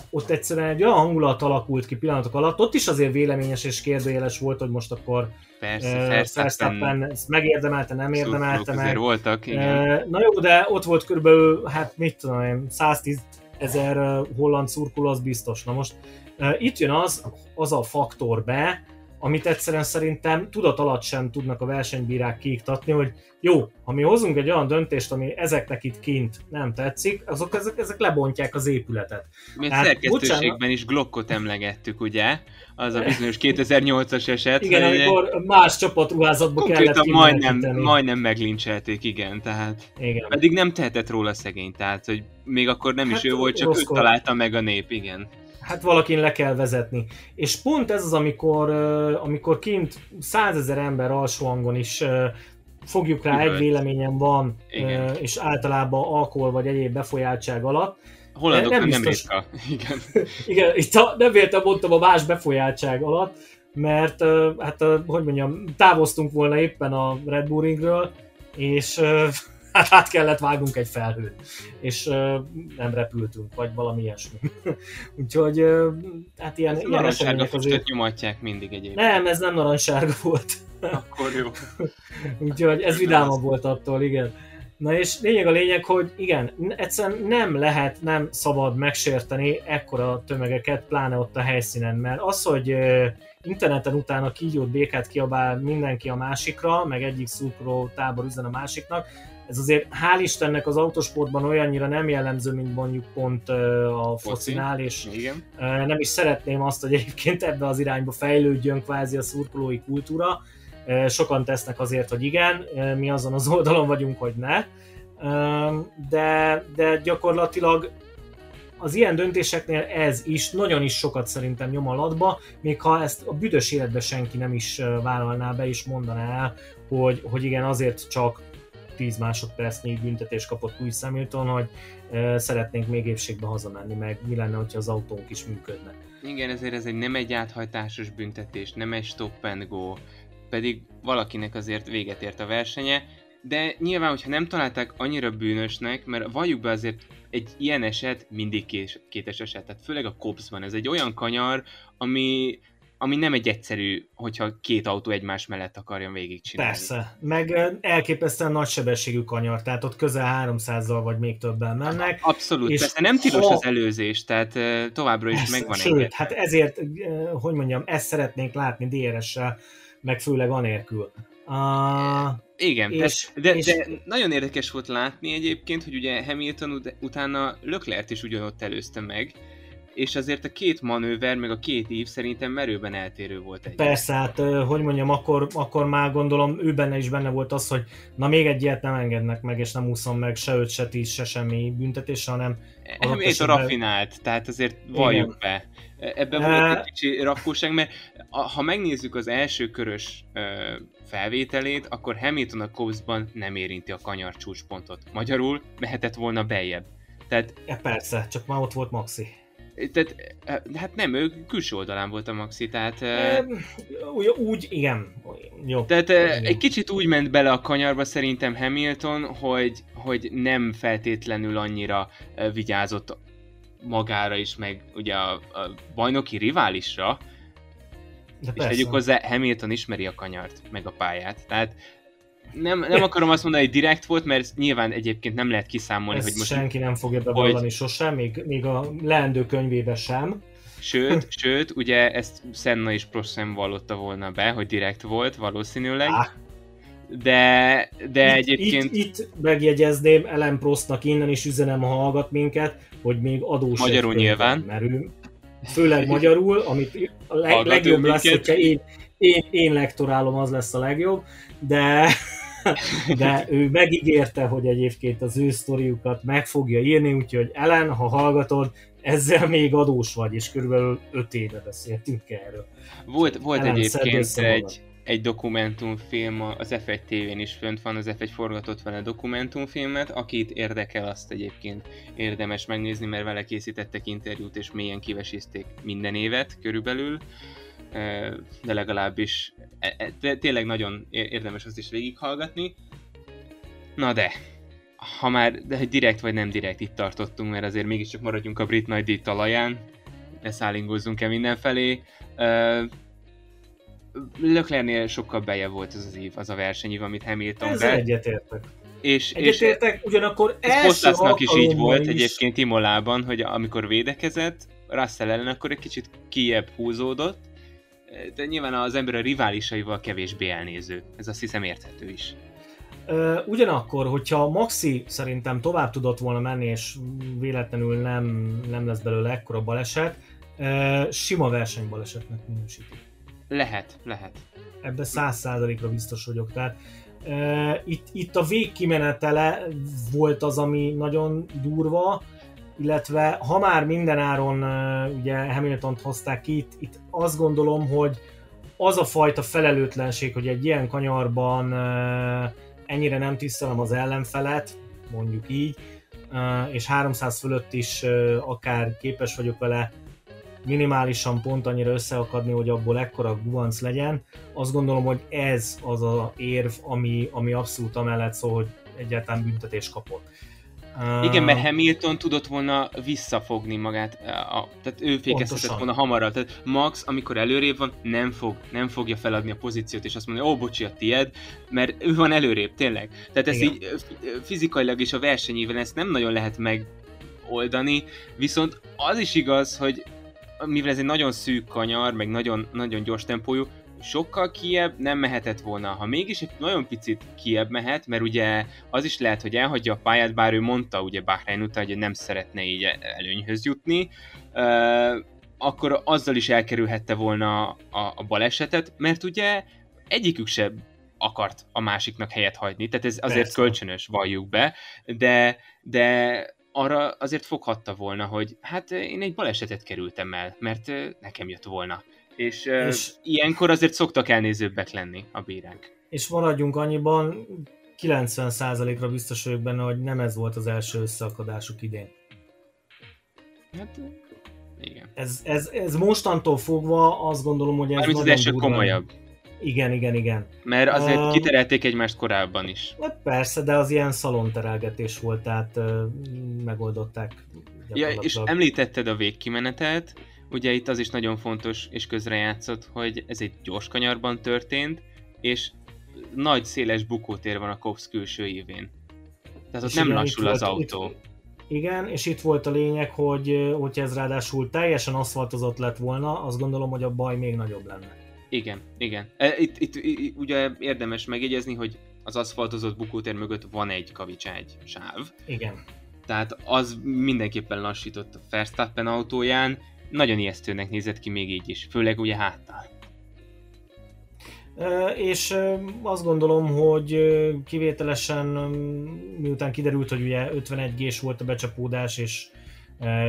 ott egyszerűen egy olyan hangulat alakult ki pillanatok alatt, ott is azért véleményes és kérdőjeles volt, hogy most akkor Persze, Verstappen ezt megérdemelte, nem érdemelte meg. voltak, igen. E, na jó, de ott volt körülbelül, hát mit tudom én, 110 ezer holland szurkoló, az biztos. Na most itt jön az, az a faktor be, amit egyszerűen szerintem tudat alatt sem tudnak a versenybírák kiiktatni, hogy jó, ha mi hozunk egy olyan döntést, ami ezeknek itt kint nem tetszik, azok ezek, ezek lebontják az épületet. Mi a szerkesztőségben bocsánat... is Glockot emlegettük, ugye? Az a bizonyos 2008-as eset. Igen, amikor más csapatruházatba kellett majdnem, majdnem meglincselték, igen, tehát igen. pedig nem tehetett róla szegény, tehát hogy még akkor nem hát is ő volt, csak ő találta meg a nép, igen hát valakin le kell vezetni. És pont ez az, amikor, amikor kint százezer ember alsó hangon is fogjuk rá, egy véleményem van, Igen. és általában alkohol vagy egyéb befolyáltság alatt. Hollandok nem, nem ritka. [LAUGHS] Igen. [LAUGHS] Igen, itt a, nem véletlenül mondtam a más befolyáltság alatt, mert hát, hogy mondjam, távoztunk volna éppen a Red Bull Ringről, és át kellett vágnunk egy felhőt, és nem repültünk, vagy valami ilyesmi. [LAUGHS] Úgyhogy hát ilyen, ez ilyen események azért... nyomatják mindig egyébként. Nem, ez nem narancssárga volt. Akkor jó. [LAUGHS] Úgyhogy ez vidámabb volt attól, igen. Na és lényeg a lényeg, hogy igen, egyszerűen nem lehet, nem szabad megsérteni ekkora tömegeket, pláne ott a helyszínen, mert az, hogy interneten utána kígyót, békát kiabál mindenki a másikra, meg egyik szurkoló tábor üzen a másiknak, ez azért hál' Istennek az autosportban olyannyira nem jellemző, mint mondjuk pont a focinál, és Igen. nem is szeretném azt, hogy egyébként ebbe az irányba fejlődjön kvázi a szurkolói kultúra. Sokan tesznek azért, hogy igen, mi azon az oldalon vagyunk, hogy ne. De, de gyakorlatilag az ilyen döntéseknél ez is nagyon is sokat szerintem nyom a latba, még ha ezt a büdös életben senki nem is vállalná be és mondaná el, hogy, hogy igen, azért csak 10 másodpercnyi büntetés kapott Louis Hamilton, hogy szeretnénk még épségbe hazamenni, meg mi lenne, hogyha az autónk is működne. Igen, ezért ez egy nem egy áthajtásos büntetés, nem egy stop and go, pedig valakinek azért véget ért a versenye, de nyilván, hogyha nem találták annyira bűnösnek, mert valljuk be azért egy ilyen eset mindig kétes eset, tehát főleg a Copsban ez egy olyan kanyar, ami ami nem egy egyszerű, hogyha két autó egymás mellett akarjon végigcsinálni. Persze, meg elképesztően nagy sebességű kanyar, tehát ott közel 300-zal vagy még többen mennek. Abszolút, és persze nem tilos ha... az előzés, tehát továbbra is persze, megvan Sőt, engedve. hát ezért, hogy mondjam, ezt szeretnénk látni DRS-sel, meg főleg anélkül. Uh, igen, és, de, és, de nagyon érdekes volt látni egyébként, hogy ugye Hamilton ut- utána Leclerc is ugyanott előzte meg, és azért a két manőver, meg a két ív szerintem merőben eltérő volt egy. Persze, hát hogy mondjam, akkor, akkor már gondolom ő benne is benne volt az, hogy na még egy ilyet nem engednek meg, és nem úszom meg se öt, se tíz, se semmi büntetés, hanem... Ez a rafinált, tehát azért valljuk be. Ebben volt egy kicsi rakóság, mert ha megnézzük az első körös felvételét, akkor Hamilton a Cobsban nem érinti a kanyar csúcspontot. Magyarul mehetett volna bejebb. Tehát... Ja, persze, csak már ott volt Maxi. Tehát, hát nem, ő külső oldalán volt a Maxi, tehát... Úgy, úgy igen. Jó. Tehát igen. egy kicsit úgy ment bele a kanyarba szerintem Hamilton, hogy, hogy nem feltétlenül annyira vigyázott magára is, meg ugye a, a bajnoki riválisra, de és tegyük hozzá, Hamilton ismeri a kanyart, meg a pályát, tehát nem, nem akarom azt mondani, hogy direkt volt, mert nyilván egyébként nem lehet kiszámolni, Ezt hogy most... senki nem fogja bevallani hogy... sosem, még, még a leendő könyvébe sem. Sőt, [LAUGHS] sőt, ugye ezt Senna is Prost vallotta volna be, hogy direkt volt valószínűleg. Ah. De, de itt, egyébként... Itt, itt megjegyezném Ellen Prostnak innen is üzenem, ha hallgat minket, hogy még adós Magyarul nyilván. Mert ő, főleg magyarul, amit a leg, legjobb lesz, hogyha én, én, én lektorálom, az lesz a legjobb, de, de ő megígérte, hogy egyébként az ő sztoriukat meg fogja írni, úgyhogy Ellen, ha hallgatod, ezzel még adós vagy, és körülbelül 5 éve beszéltünk erről. Volt, volt Ellen, egyébként egy, egy dokumentumfilm, az F1 TV-n is fönt van, az F1 forgatott vele dokumentumfilmet, akit érdekel, azt egyébként érdemes megnézni, mert vele készítettek interjút, és mélyen kivesézték minden évet körülbelül, de legalábbis e, e, tényleg nagyon érdemes azt is végighallgatni. Na de, ha már, de direkt vagy nem direkt itt tartottunk, mert azért mégiscsak maradjunk a brit nagy díj talaján, ne szállingozzunk el mindenfelé. Löklernél sokkal beje volt az az év, az a versenyív, amit Hamilton Ezzel be. egyetértek. És, egyetértek, és ugyanakkor ez is így volt is. egyébként Imolában, hogy amikor védekezett, Russell ellen akkor egy kicsit kiebb húzódott, de nyilván az ember a riválisaival kevésbé elnéző. Ez azt hiszem érthető is. Ugyanakkor, hogyha Maxi szerintem tovább tudott volna menni, és véletlenül nem, nem lesz belőle ekkora baleset, sima versenybalesetnek minősítik. Lehet, lehet. Ebben száz százalékra biztos vagyok. Tehát uh, itt, itt a végkimenetele volt az, ami nagyon durva, illetve ha már mindenáron ugye Hamilton-t hozták itt, itt azt gondolom, hogy az a fajta felelőtlenség, hogy egy ilyen kanyarban ennyire nem tisztelem az ellenfelet, mondjuk így, és 300 fölött is akár képes vagyok vele minimálisan pont annyira összeakadni, hogy abból ekkora gubanc legyen. Azt gondolom, hogy ez az a érv, ami, ami abszolút amellett szól, hogy egyáltalán büntetés kapott. Igen, mert Hamilton tudott volna visszafogni magát, a, tehát ő fékezhetett volna hamarabb. Tehát Max, amikor előrébb van, nem fog, nem fogja feladni a pozíciót, és azt mondja, ó, bocsi, a tied, mert ő van előrébb, tényleg. Tehát ez így fizikailag és a versenyével ezt nem nagyon lehet megoldani, viszont az is igaz, hogy mivel ez egy nagyon szűk kanyar, meg nagyon, nagyon gyors tempójú, sokkal kiebb nem mehetett volna. Ha mégis egy nagyon picit kiebb mehet, mert ugye az is lehet, hogy elhagyja a pályát, bár ő mondta ugye Bahrein után, hogy nem szeretne így előnyhöz jutni, akkor azzal is elkerülhette volna a, a balesetet, mert ugye egyikük sem akart a másiknak helyet hagyni, tehát ez azért Persze. kölcsönös, valljuk be, de, de arra azért foghatta volna, hogy hát én egy balesetet kerültem el, mert nekem jött volna. És, és ilyenkor azért szoktak elnézőbbek lenni a bírák. És maradjunk annyiban, 90%-ra biztos vagyok benne, hogy nem ez volt az első összeakadásuk idén. Hát, igen. Ez, ez, ez mostantól fogva azt gondolom, hogy ez Mármint az első komolyabb. Igen, igen, igen. Mert azért uh, kiterelték egymást korábban is. Hát persze, de az ilyen szalonterelgetés volt, tehát uh, megoldották. Ja, és említetted a végkimenetet, ugye itt az is nagyon fontos és közrejátszott, hogy ez egy gyors kanyarban történt, és nagy széles bukótér van a Cops külső évén. Tehát ott nem igen, lassul az volt, autó. Itt, igen, és itt volt a lényeg, hogy hogyha ez ráadásul teljesen aszfaltozott lett volna, azt gondolom, hogy a baj még nagyobb lenne. Igen, igen. E, itt, itt, itt ugye érdemes megjegyezni, hogy az aszfaltozott bukótér mögött van egy kavicságy sáv. Igen. Tehát az mindenképpen lassított a Verstappen autóján, nagyon ijesztőnek nézett ki még így is, főleg ugye háttal. És azt gondolom, hogy kivételesen miután kiderült, hogy ugye 51 g volt a becsapódás, és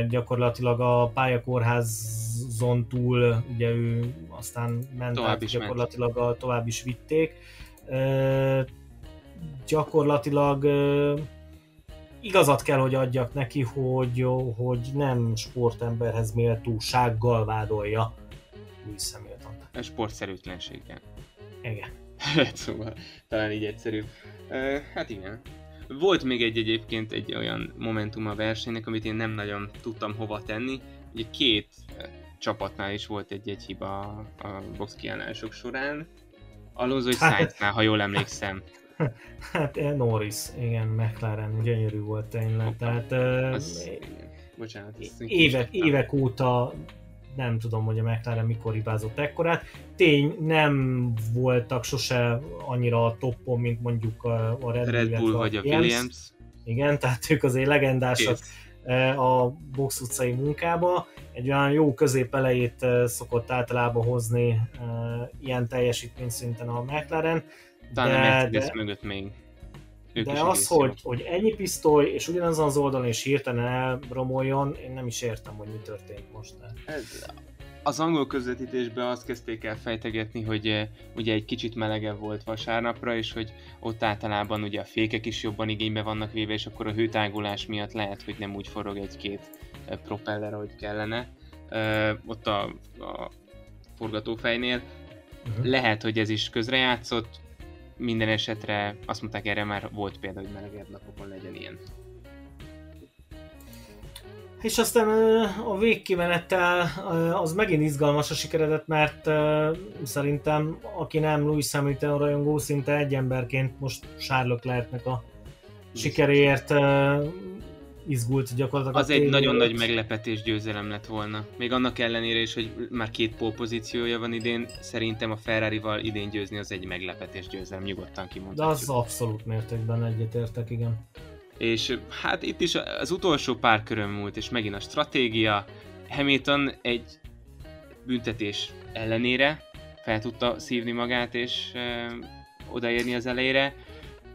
gyakorlatilag a pályakorházon túl, ugye ő aztán ment tovább is gyakorlatilag ment. A, tovább is vitték. Gyakorlatilag igazat kell, hogy adjak neki, hogy, hogy nem sportemberhez méltósággal vádolja Louis Hamilton. A sportszerűtlenséggel. Igen. szóval talán így egyszerű. Uh, hát igen. Volt még egy egyébként egy olyan momentum a versenynek, amit én nem nagyon tudtam hova tenni. Ugye két csapatnál is volt egy-egy hiba a box kiállások során. Alonso és hát- Sainznál, ha jól emlékszem. Hát eh, Norris, igen, McLaren, gyönyörű volt tényleg. Tehát eh, Az, igen. Bocsánat. évek, évek óta nem tudom, hogy a McLaren mikor hibázott ekkorát. Tény, nem voltak sose annyira a toppon, mint mondjuk a a Red Bull, Red Bull vagy a Williams. Igen, tehát ők azért legendásak Kész. eh, a box utcai munkába. Egy olyan jó középelejét eh, szokott általában hozni eh, ilyen teljesítményszinten a McLaren. Talán a de- Mercedes de- mögött még. Ők De az, hogy, hogy ennyi pisztoly, és ugyanazon az oldalon is hirtelen elromoljon, én nem is értem, hogy mi történt most. Ez, az angol közvetítésben azt kezdték el fejtegetni, hogy eh, ugye egy kicsit melegebb volt vasárnapra, és hogy ott általában ugye a fékek is jobban igénybe vannak véve, és akkor a hőtágulás miatt lehet, hogy nem úgy forog egy-két eh, propeller, ahogy kellene. Eh, ott a, a forgatófejnél. Uh-huh. Lehet, hogy ez is közrejátszott, minden esetre azt mondták, erre már volt példa, hogy melegebb napokon legyen ilyen. És aztán a végkimenettel az megint izgalmas a sikeredet, mert szerintem aki nem Louis Hamilton rajongó, szinte egy emberként most Charles Leclercnek a sikeréért izgult gyakorlatilag. Az egy nagyon nagy meglepetés győzelem lett volna. Még annak ellenére is, hogy már két pozíciója van idén, szerintem a Ferrari-val idén győzni az egy meglepetés győzelem, nyugodtan De kimondhatjuk. az abszolút mértékben egyetértek, igen. És hát itt is az utolsó pár körön múlt, és megint a stratégia. Hamilton egy büntetés ellenére fel tudta szívni magát, és e, odaérni az elejére.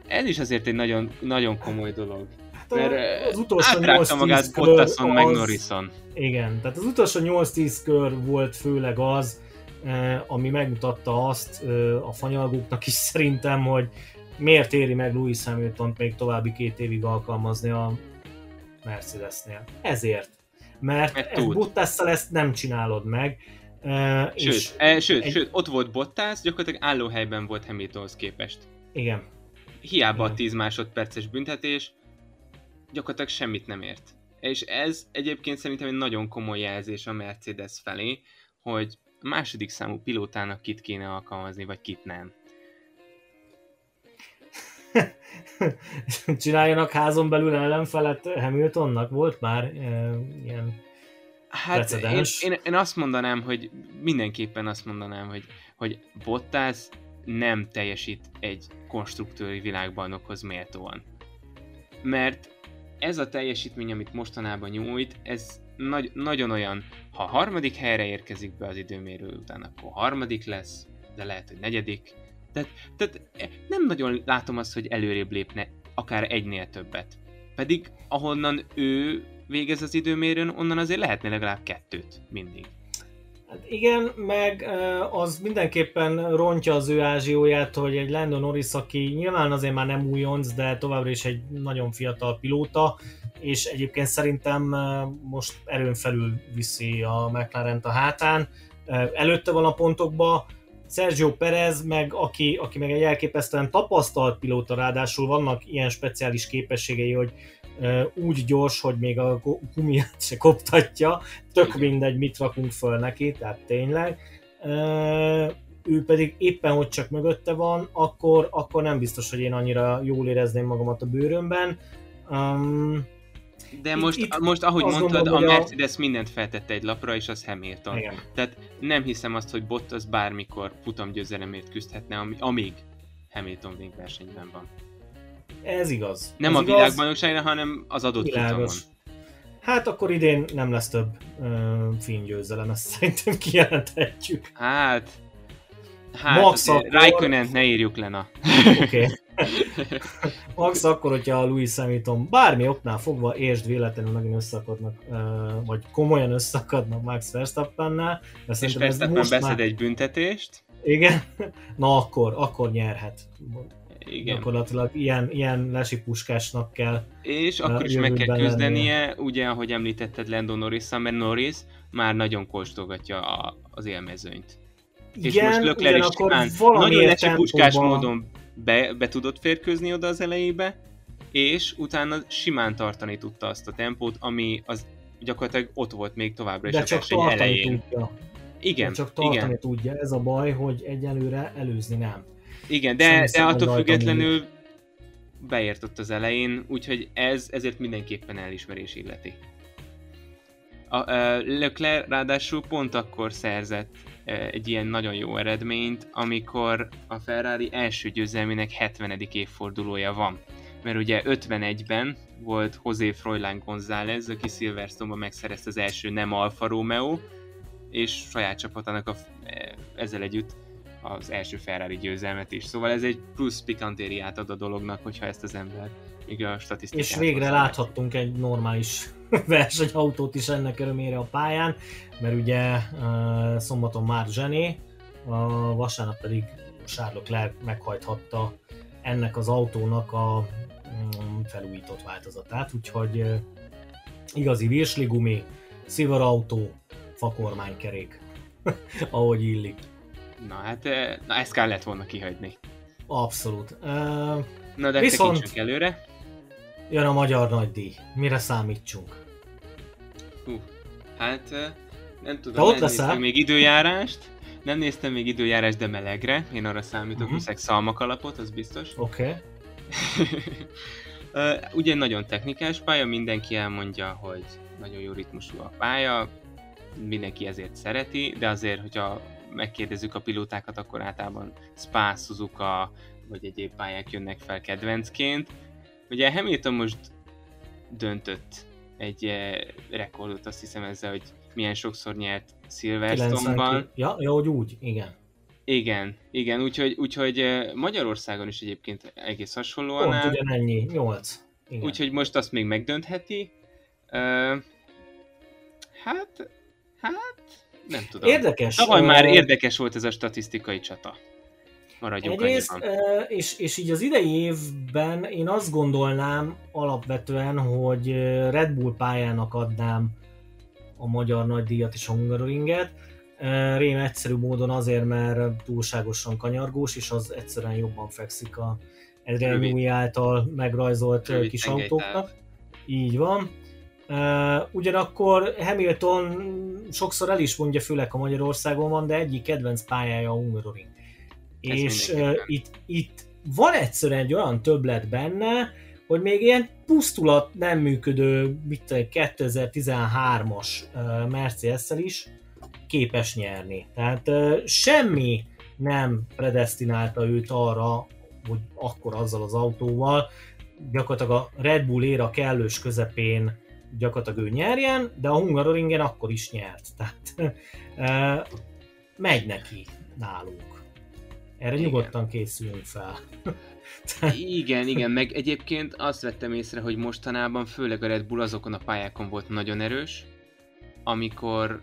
Ez is azért egy nagyon, nagyon komoly dolog. Hát Mert a- eh, az utolsó átrágta 8-10 magát Bottason, meg Norrison. Igen, tehát az utolsó 8-10 kör volt főleg az, eh, ami megmutatta azt eh, a fanyalgóknak is szerintem, hogy miért éri meg Lewis hamilton még további két évig alkalmazni a Mercedesnél. Ezért. Mert, Mert. Bottasszal ezt nem csinálod meg. eh, Sőt, és e, sőt, egy- sőt, ott volt Bottas, gyakorlatilag állóhelyben volt Hamiltonhoz képest. igen, Hiába a Igen. 10 másodperces büntetés, gyakorlatilag semmit nem ért. És ez egyébként szerintem egy nagyon komoly jelzés a Mercedes felé, hogy a második számú pilótának kit kéne alkalmazni, vagy kit nem. [LAUGHS] csináljanak házon belül ellenfelet Hamiltonnak, volt már eh, ilyen Hát én, én, én, azt mondanám, hogy mindenképpen azt mondanám, hogy, hogy Bottas nem teljesít egy konstruktőri világbajnokhoz méltóan. Mert ez a teljesítmény, amit mostanában nyújt, ez nagy, nagyon olyan, ha harmadik helyre érkezik be az időmérő után, akkor harmadik lesz, de lehet, hogy negyedik. Tehát, tehát nem nagyon látom azt, hogy előrébb lépne akár egynél többet. Pedig ahonnan ő végez az időmérőn, onnan azért lehetne legalább kettőt mindig. Hát igen, meg az mindenképpen rontja az ő ázsióját, hogy egy Lando Norris, aki nyilván azért már nem újonc, de továbbra is egy nagyon fiatal pilóta, és egyébként szerintem most erőn felül viszi a mclaren a hátán. Előtte van a pontokba, Sergio Perez, meg aki, aki meg egy elképesztően tapasztalt pilóta, ráadásul vannak ilyen speciális képességei, hogy úgy gyors, hogy még a gu- gumiát se koptatja, tök mindegy, mit rakunk föl neki, tehát tényleg. Ő pedig éppen, hogy csak mögötte van, akkor, akkor nem biztos, hogy én annyira jól érezném magamat a bőrömben. Um, De Itt- most, itt most ahogy mondtad, gondolom, a hogy a- Mercedes mindent feltette egy lapra, és az Hamilton. igen. Tehát nem hiszem azt, hogy Bottas bármikor futamgyőzelemért küzdhetne, amíg Hamilton végversenyben van. Ez igaz. Nem Ez a igaz, világbajnokságra, hanem az adott világos. futamon. Hát akkor idén nem lesz több uh, fénygyőzelem, ezt szerintem [LAUGHS] kijelenthetjük. Hát... Hát, Max akkor- Raikkonen ne írjuk le, na. Oké. Okay. [LAUGHS] Max akkor, hogyha a Louis Hamilton bármi oknál fogva értsd véletlenül megint összeakadnak, vagy komolyan összeakadnak Max Verstappennel, És Verstappen beszed már... egy büntetést. Igen, [LAUGHS] na akkor, akkor nyerhet. Igen. Gyakorlatilag ilyen, ilyen lesipuskásnak kell. És akkor is meg kell küzdenie, ugye, ahogy említetted Lando norris mert Norris már nagyon kóstolgatja a, az élmezőnyt. És Igen, most Lökler is simán nagyon lecsipuskás tempóban- módon be, be tudott férkőzni oda az elejébe, és utána simán tartani tudta azt a tempót, ami az gyakorlatilag ott volt még továbbra is De a csak verseny elején. tudja. Igen, De csak tartani igen. tudja. Ez a baj, hogy egyelőre előzni nem. Igen, de, de attól függetlenül beért ott az elején, úgyhogy ez ezért mindenképpen elismerés illeti. A, a Leclerc ráadásul pont akkor szerzett egy ilyen nagyon jó eredményt, amikor a Ferrari első győzelmének 70. évfordulója van. Mert ugye 51-ben volt José Froilán González, aki Silverstone-ban megszerezte az első nem Alfa Romeo, és saját csapatának a, ezzel együtt az első Ferrari győzelmet is. Szóval ez egy plusz pikantériát ad a dolognak, hogyha ezt az ember még a statisztikát És végre hozzá. láthattunk egy normális [LAUGHS] versenyautót is ennek örömére a pályán, mert ugye szombaton már Zsené, a vasárnap pedig Charles Leclerc meghajthatta ennek az autónak a um, felújított változatát, úgyhogy igazi virsligumi, szivarautó, fakormánykerék, [LAUGHS] ahogy illik. Na hát, na ezt kellett volna kihagyni. Abszolút. Uh, na de viszont előre. Jön a magyar nagydíj. Mire számítsunk? Hú, hát nem tudom, Te ott nem néztem még időjárást. Nem néztem még időjárást, de melegre. Én arra számítok, uh-huh. viszek szalmakalapot, az biztos. Oké. [LAUGHS] Okay. uh, ugye nagyon technikás pálya, mindenki elmondja, hogy nagyon jó ritmusú a pálya, mindenki ezért szereti, de azért, hogyha megkérdezzük a pilótákat, akkor általában Spa, Suzuka vagy egyéb pályák jönnek fel kedvencként. Ugye Hamilton most döntött egy eh, rekordot, azt hiszem ezzel, hogy milyen sokszor nyert Silverstone-ban. Ja, ja, hogy úgy, igen. Igen, igen, úgyhogy, úgyhogy eh, Magyarországon is egyébként egész hasonlóan Pont ugyanennyi, 8. Igen. Úgyhogy most azt még megdöntheti. Uh, hát, hát, nem tudom. Érdekes. Tavaly már érdekes volt ez a statisztikai csata. Maradjunk Egyrészt, és, és így az idei évben én azt gondolnám alapvetően, hogy Red Bull pályának adnám a magyar nagydíjat és a Hungaroringet. Rém egyszerű módon azért, mert túlságosan kanyargós, és az egyszerűen jobban fekszik a Adrian által megrajzolt Rövid kis autóknak. Így van. Uh, ugyanakkor Hamilton sokszor el is mondja, főleg a Magyarországon van, de egyik kedvenc pályája a Hungaroring. És uh, itt, itt van egyszerűen egy olyan többlet benne, hogy még ilyen pusztulat nem működő, mit tudom, 2013-as uh, Mercedes-szel is képes nyerni. Tehát uh, semmi nem predestinálta őt arra, hogy akkor azzal az autóval, gyakorlatilag a Red Bull éra kellős közepén gyakorlatilag ő nyerjen, de a Hungaroringen akkor is nyert. Tehát [LAUGHS] e, megy neki nálunk. Erre igen. nyugodtan készüljünk fel. [LAUGHS] igen, igen, meg egyébként azt vettem észre, hogy mostanában főleg a Red Bull azokon a pályákon volt nagyon erős, amikor,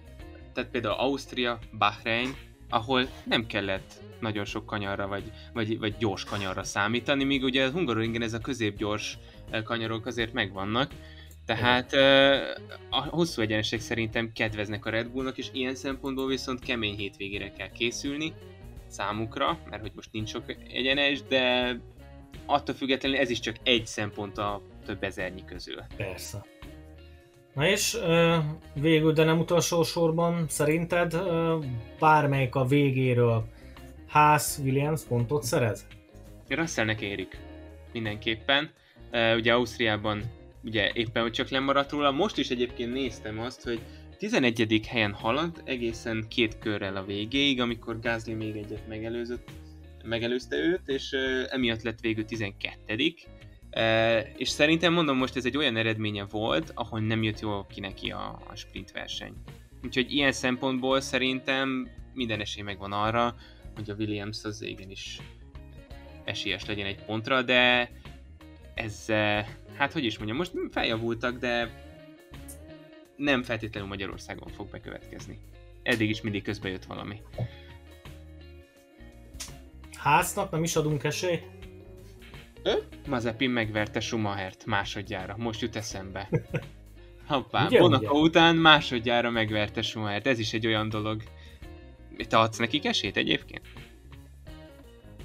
tehát például Ausztria, Bahrein, ahol nem kellett nagyon sok kanyarra, vagy, vagy, vagy gyors kanyarra számítani, míg ugye a Hungaroringen ez a középgyors kanyarok azért megvannak, tehát a hosszú egyenesek szerintem kedveznek a Red Bullnak, és ilyen szempontból viszont kemény hétvégére kell készülni számukra, mert hogy most nincs sok egyenes, de attól függetlenül ez is csak egy szempont a több ezernyi közül. Persze. Na és végül, de nem utolsó sorban, szerinted bármelyik a végéről Haas Williams pontot szerez? Russellnek érik. Mindenképpen. Ugye Ausztriában ugye éppen, hogy csak lemaradt róla. Most is egyébként néztem azt, hogy 11. helyen halad egészen két körrel a végéig, amikor Gázli még egyet megelőzött, megelőzte őt, és uh, emiatt lett végül 12. Uh, és szerintem mondom, most ez egy olyan eredménye volt, ahol nem jött jól ki neki a, a sprint verseny. Úgyhogy ilyen szempontból szerintem minden esély megvan arra, hogy a Williams az igenis esélyes legyen egy pontra, de ez hát hogy is mondjam, most feljavultak, de nem feltétlenül Magyarországon fog bekövetkezni. Eddig is mindig közbe jött valami. Háznak nem is adunk esélyt? Mazepin megverte Schumachert másodjára, most jut eszembe. [LAUGHS] Hoppá, Monaco után másodjára megverte Schumachert, ez is egy olyan dolog. Te adsz nekik esélyt egyébként?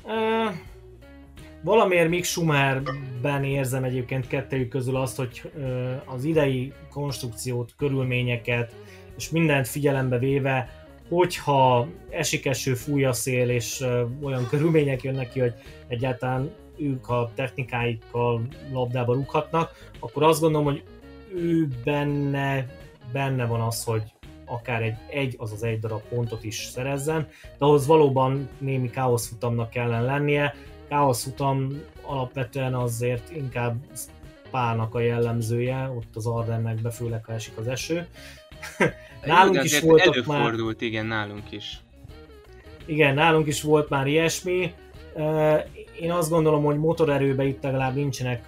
Uh, Valamiért Mick Schumerben érzem egyébként kettőjük közül azt, hogy az idei konstrukciót, körülményeket és mindent figyelembe véve hogyha esik eső, fúj a szél, és olyan körülmények jönnek ki, hogy egyáltalán ők a technikáikkal labdába rúghatnak, akkor azt gondolom, hogy ő benne, benne van az, hogy akár egy, egy azaz egy darab pontot is szerezzen, de ahhoz valóban némi káoszfutamnak kellene lennie. Káoszfutam alapvetően azért inkább Spának a jellemzője, ott az Ardennekbe, főleg ha esik az eső. nálunk igen, is voltak előfordult, már... igen, nálunk is. Igen, nálunk is volt már ilyesmi. Én azt gondolom, hogy motorerőbe itt legalább nincsenek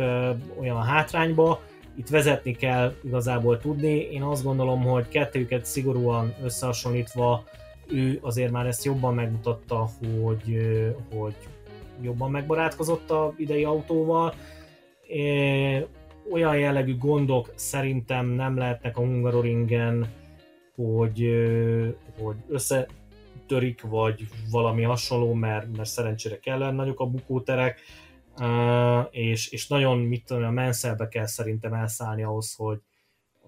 olyan hátrányba, itt vezetni kell igazából tudni. Én azt gondolom, hogy kettőjüket szigorúan összehasonlítva ő azért már ezt jobban megmutatta, hogy, hogy jobban megbarátkozott a idei autóval. Olyan jellegű gondok szerintem nem lehetnek a Hungaroringen, hogy, hogy összetörik, vagy valami hasonló, mert, mert szerencsére kellene nagyok a bukóterek és, és nagyon, mit tudom, a menszelbe kell szerintem elszállni ahhoz, hogy,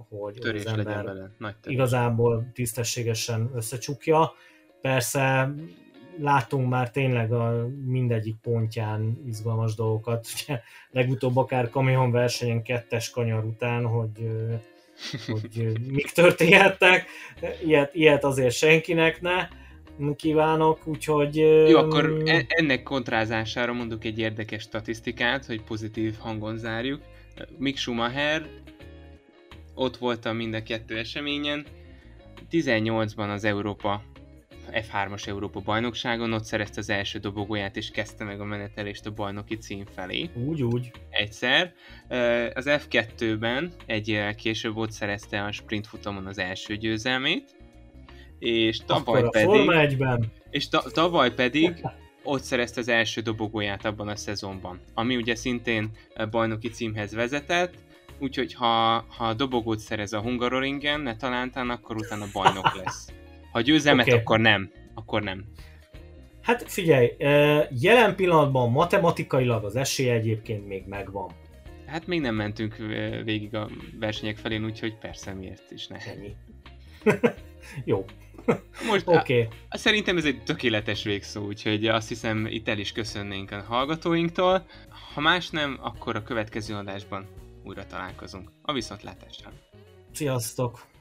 hogy törés az ember legyen Nagy törés. igazából tisztességesen összecsukja. Persze látunk már tényleg a mindegyik pontján izgalmas dolgokat. [LAUGHS] Ugye, legutóbb akár kamionversenyen kettes kanyar után, hogy, hogy mik történhettek. Ilyet, ilyet azért senkinek ne kívánok, úgyhogy... Jó, akkor e- ennek kontrázására mondok egy érdekes statisztikát, hogy pozitív hangon zárjuk. Mick Schumacher, ott voltam mind a kettő eseményen, 18-ban az Európa F3-as Európa bajnokságon, ott szerezte az első dobogóját, és kezdte meg a menetelést a bajnoki cím felé. Úgy, úgy. Egyszer. Az F2-ben egy később ott szerezte a sprint futamon az első győzelmét, és tavaly Akkor pedig... Forma 1-ben. És ta, tavaly pedig ott szerezte az első dobogóját abban a szezonban, ami ugye szintén bajnoki címhez vezetett, úgyhogy ha, ha a dobogót szerez a Hungaroringen, ne talántán, akkor utána bajnok [LAUGHS] lesz. Ha győzelmet, okay. akkor nem. Akkor nem. Hát figyelj, jelen pillanatban matematikailag az esély egyébként még megvan. Hát még nem mentünk végig a versenyek felén, úgyhogy persze miért is ne. Ennyi. [LAUGHS] Jó. Most. Okay. Szerintem ez egy tökéletes végszó, úgyhogy azt hiszem itt el is köszönnénk a hallgatóinktól. Ha más nem, akkor a következő adásban újra találkozunk. A viszontlátásra. Sziasztok!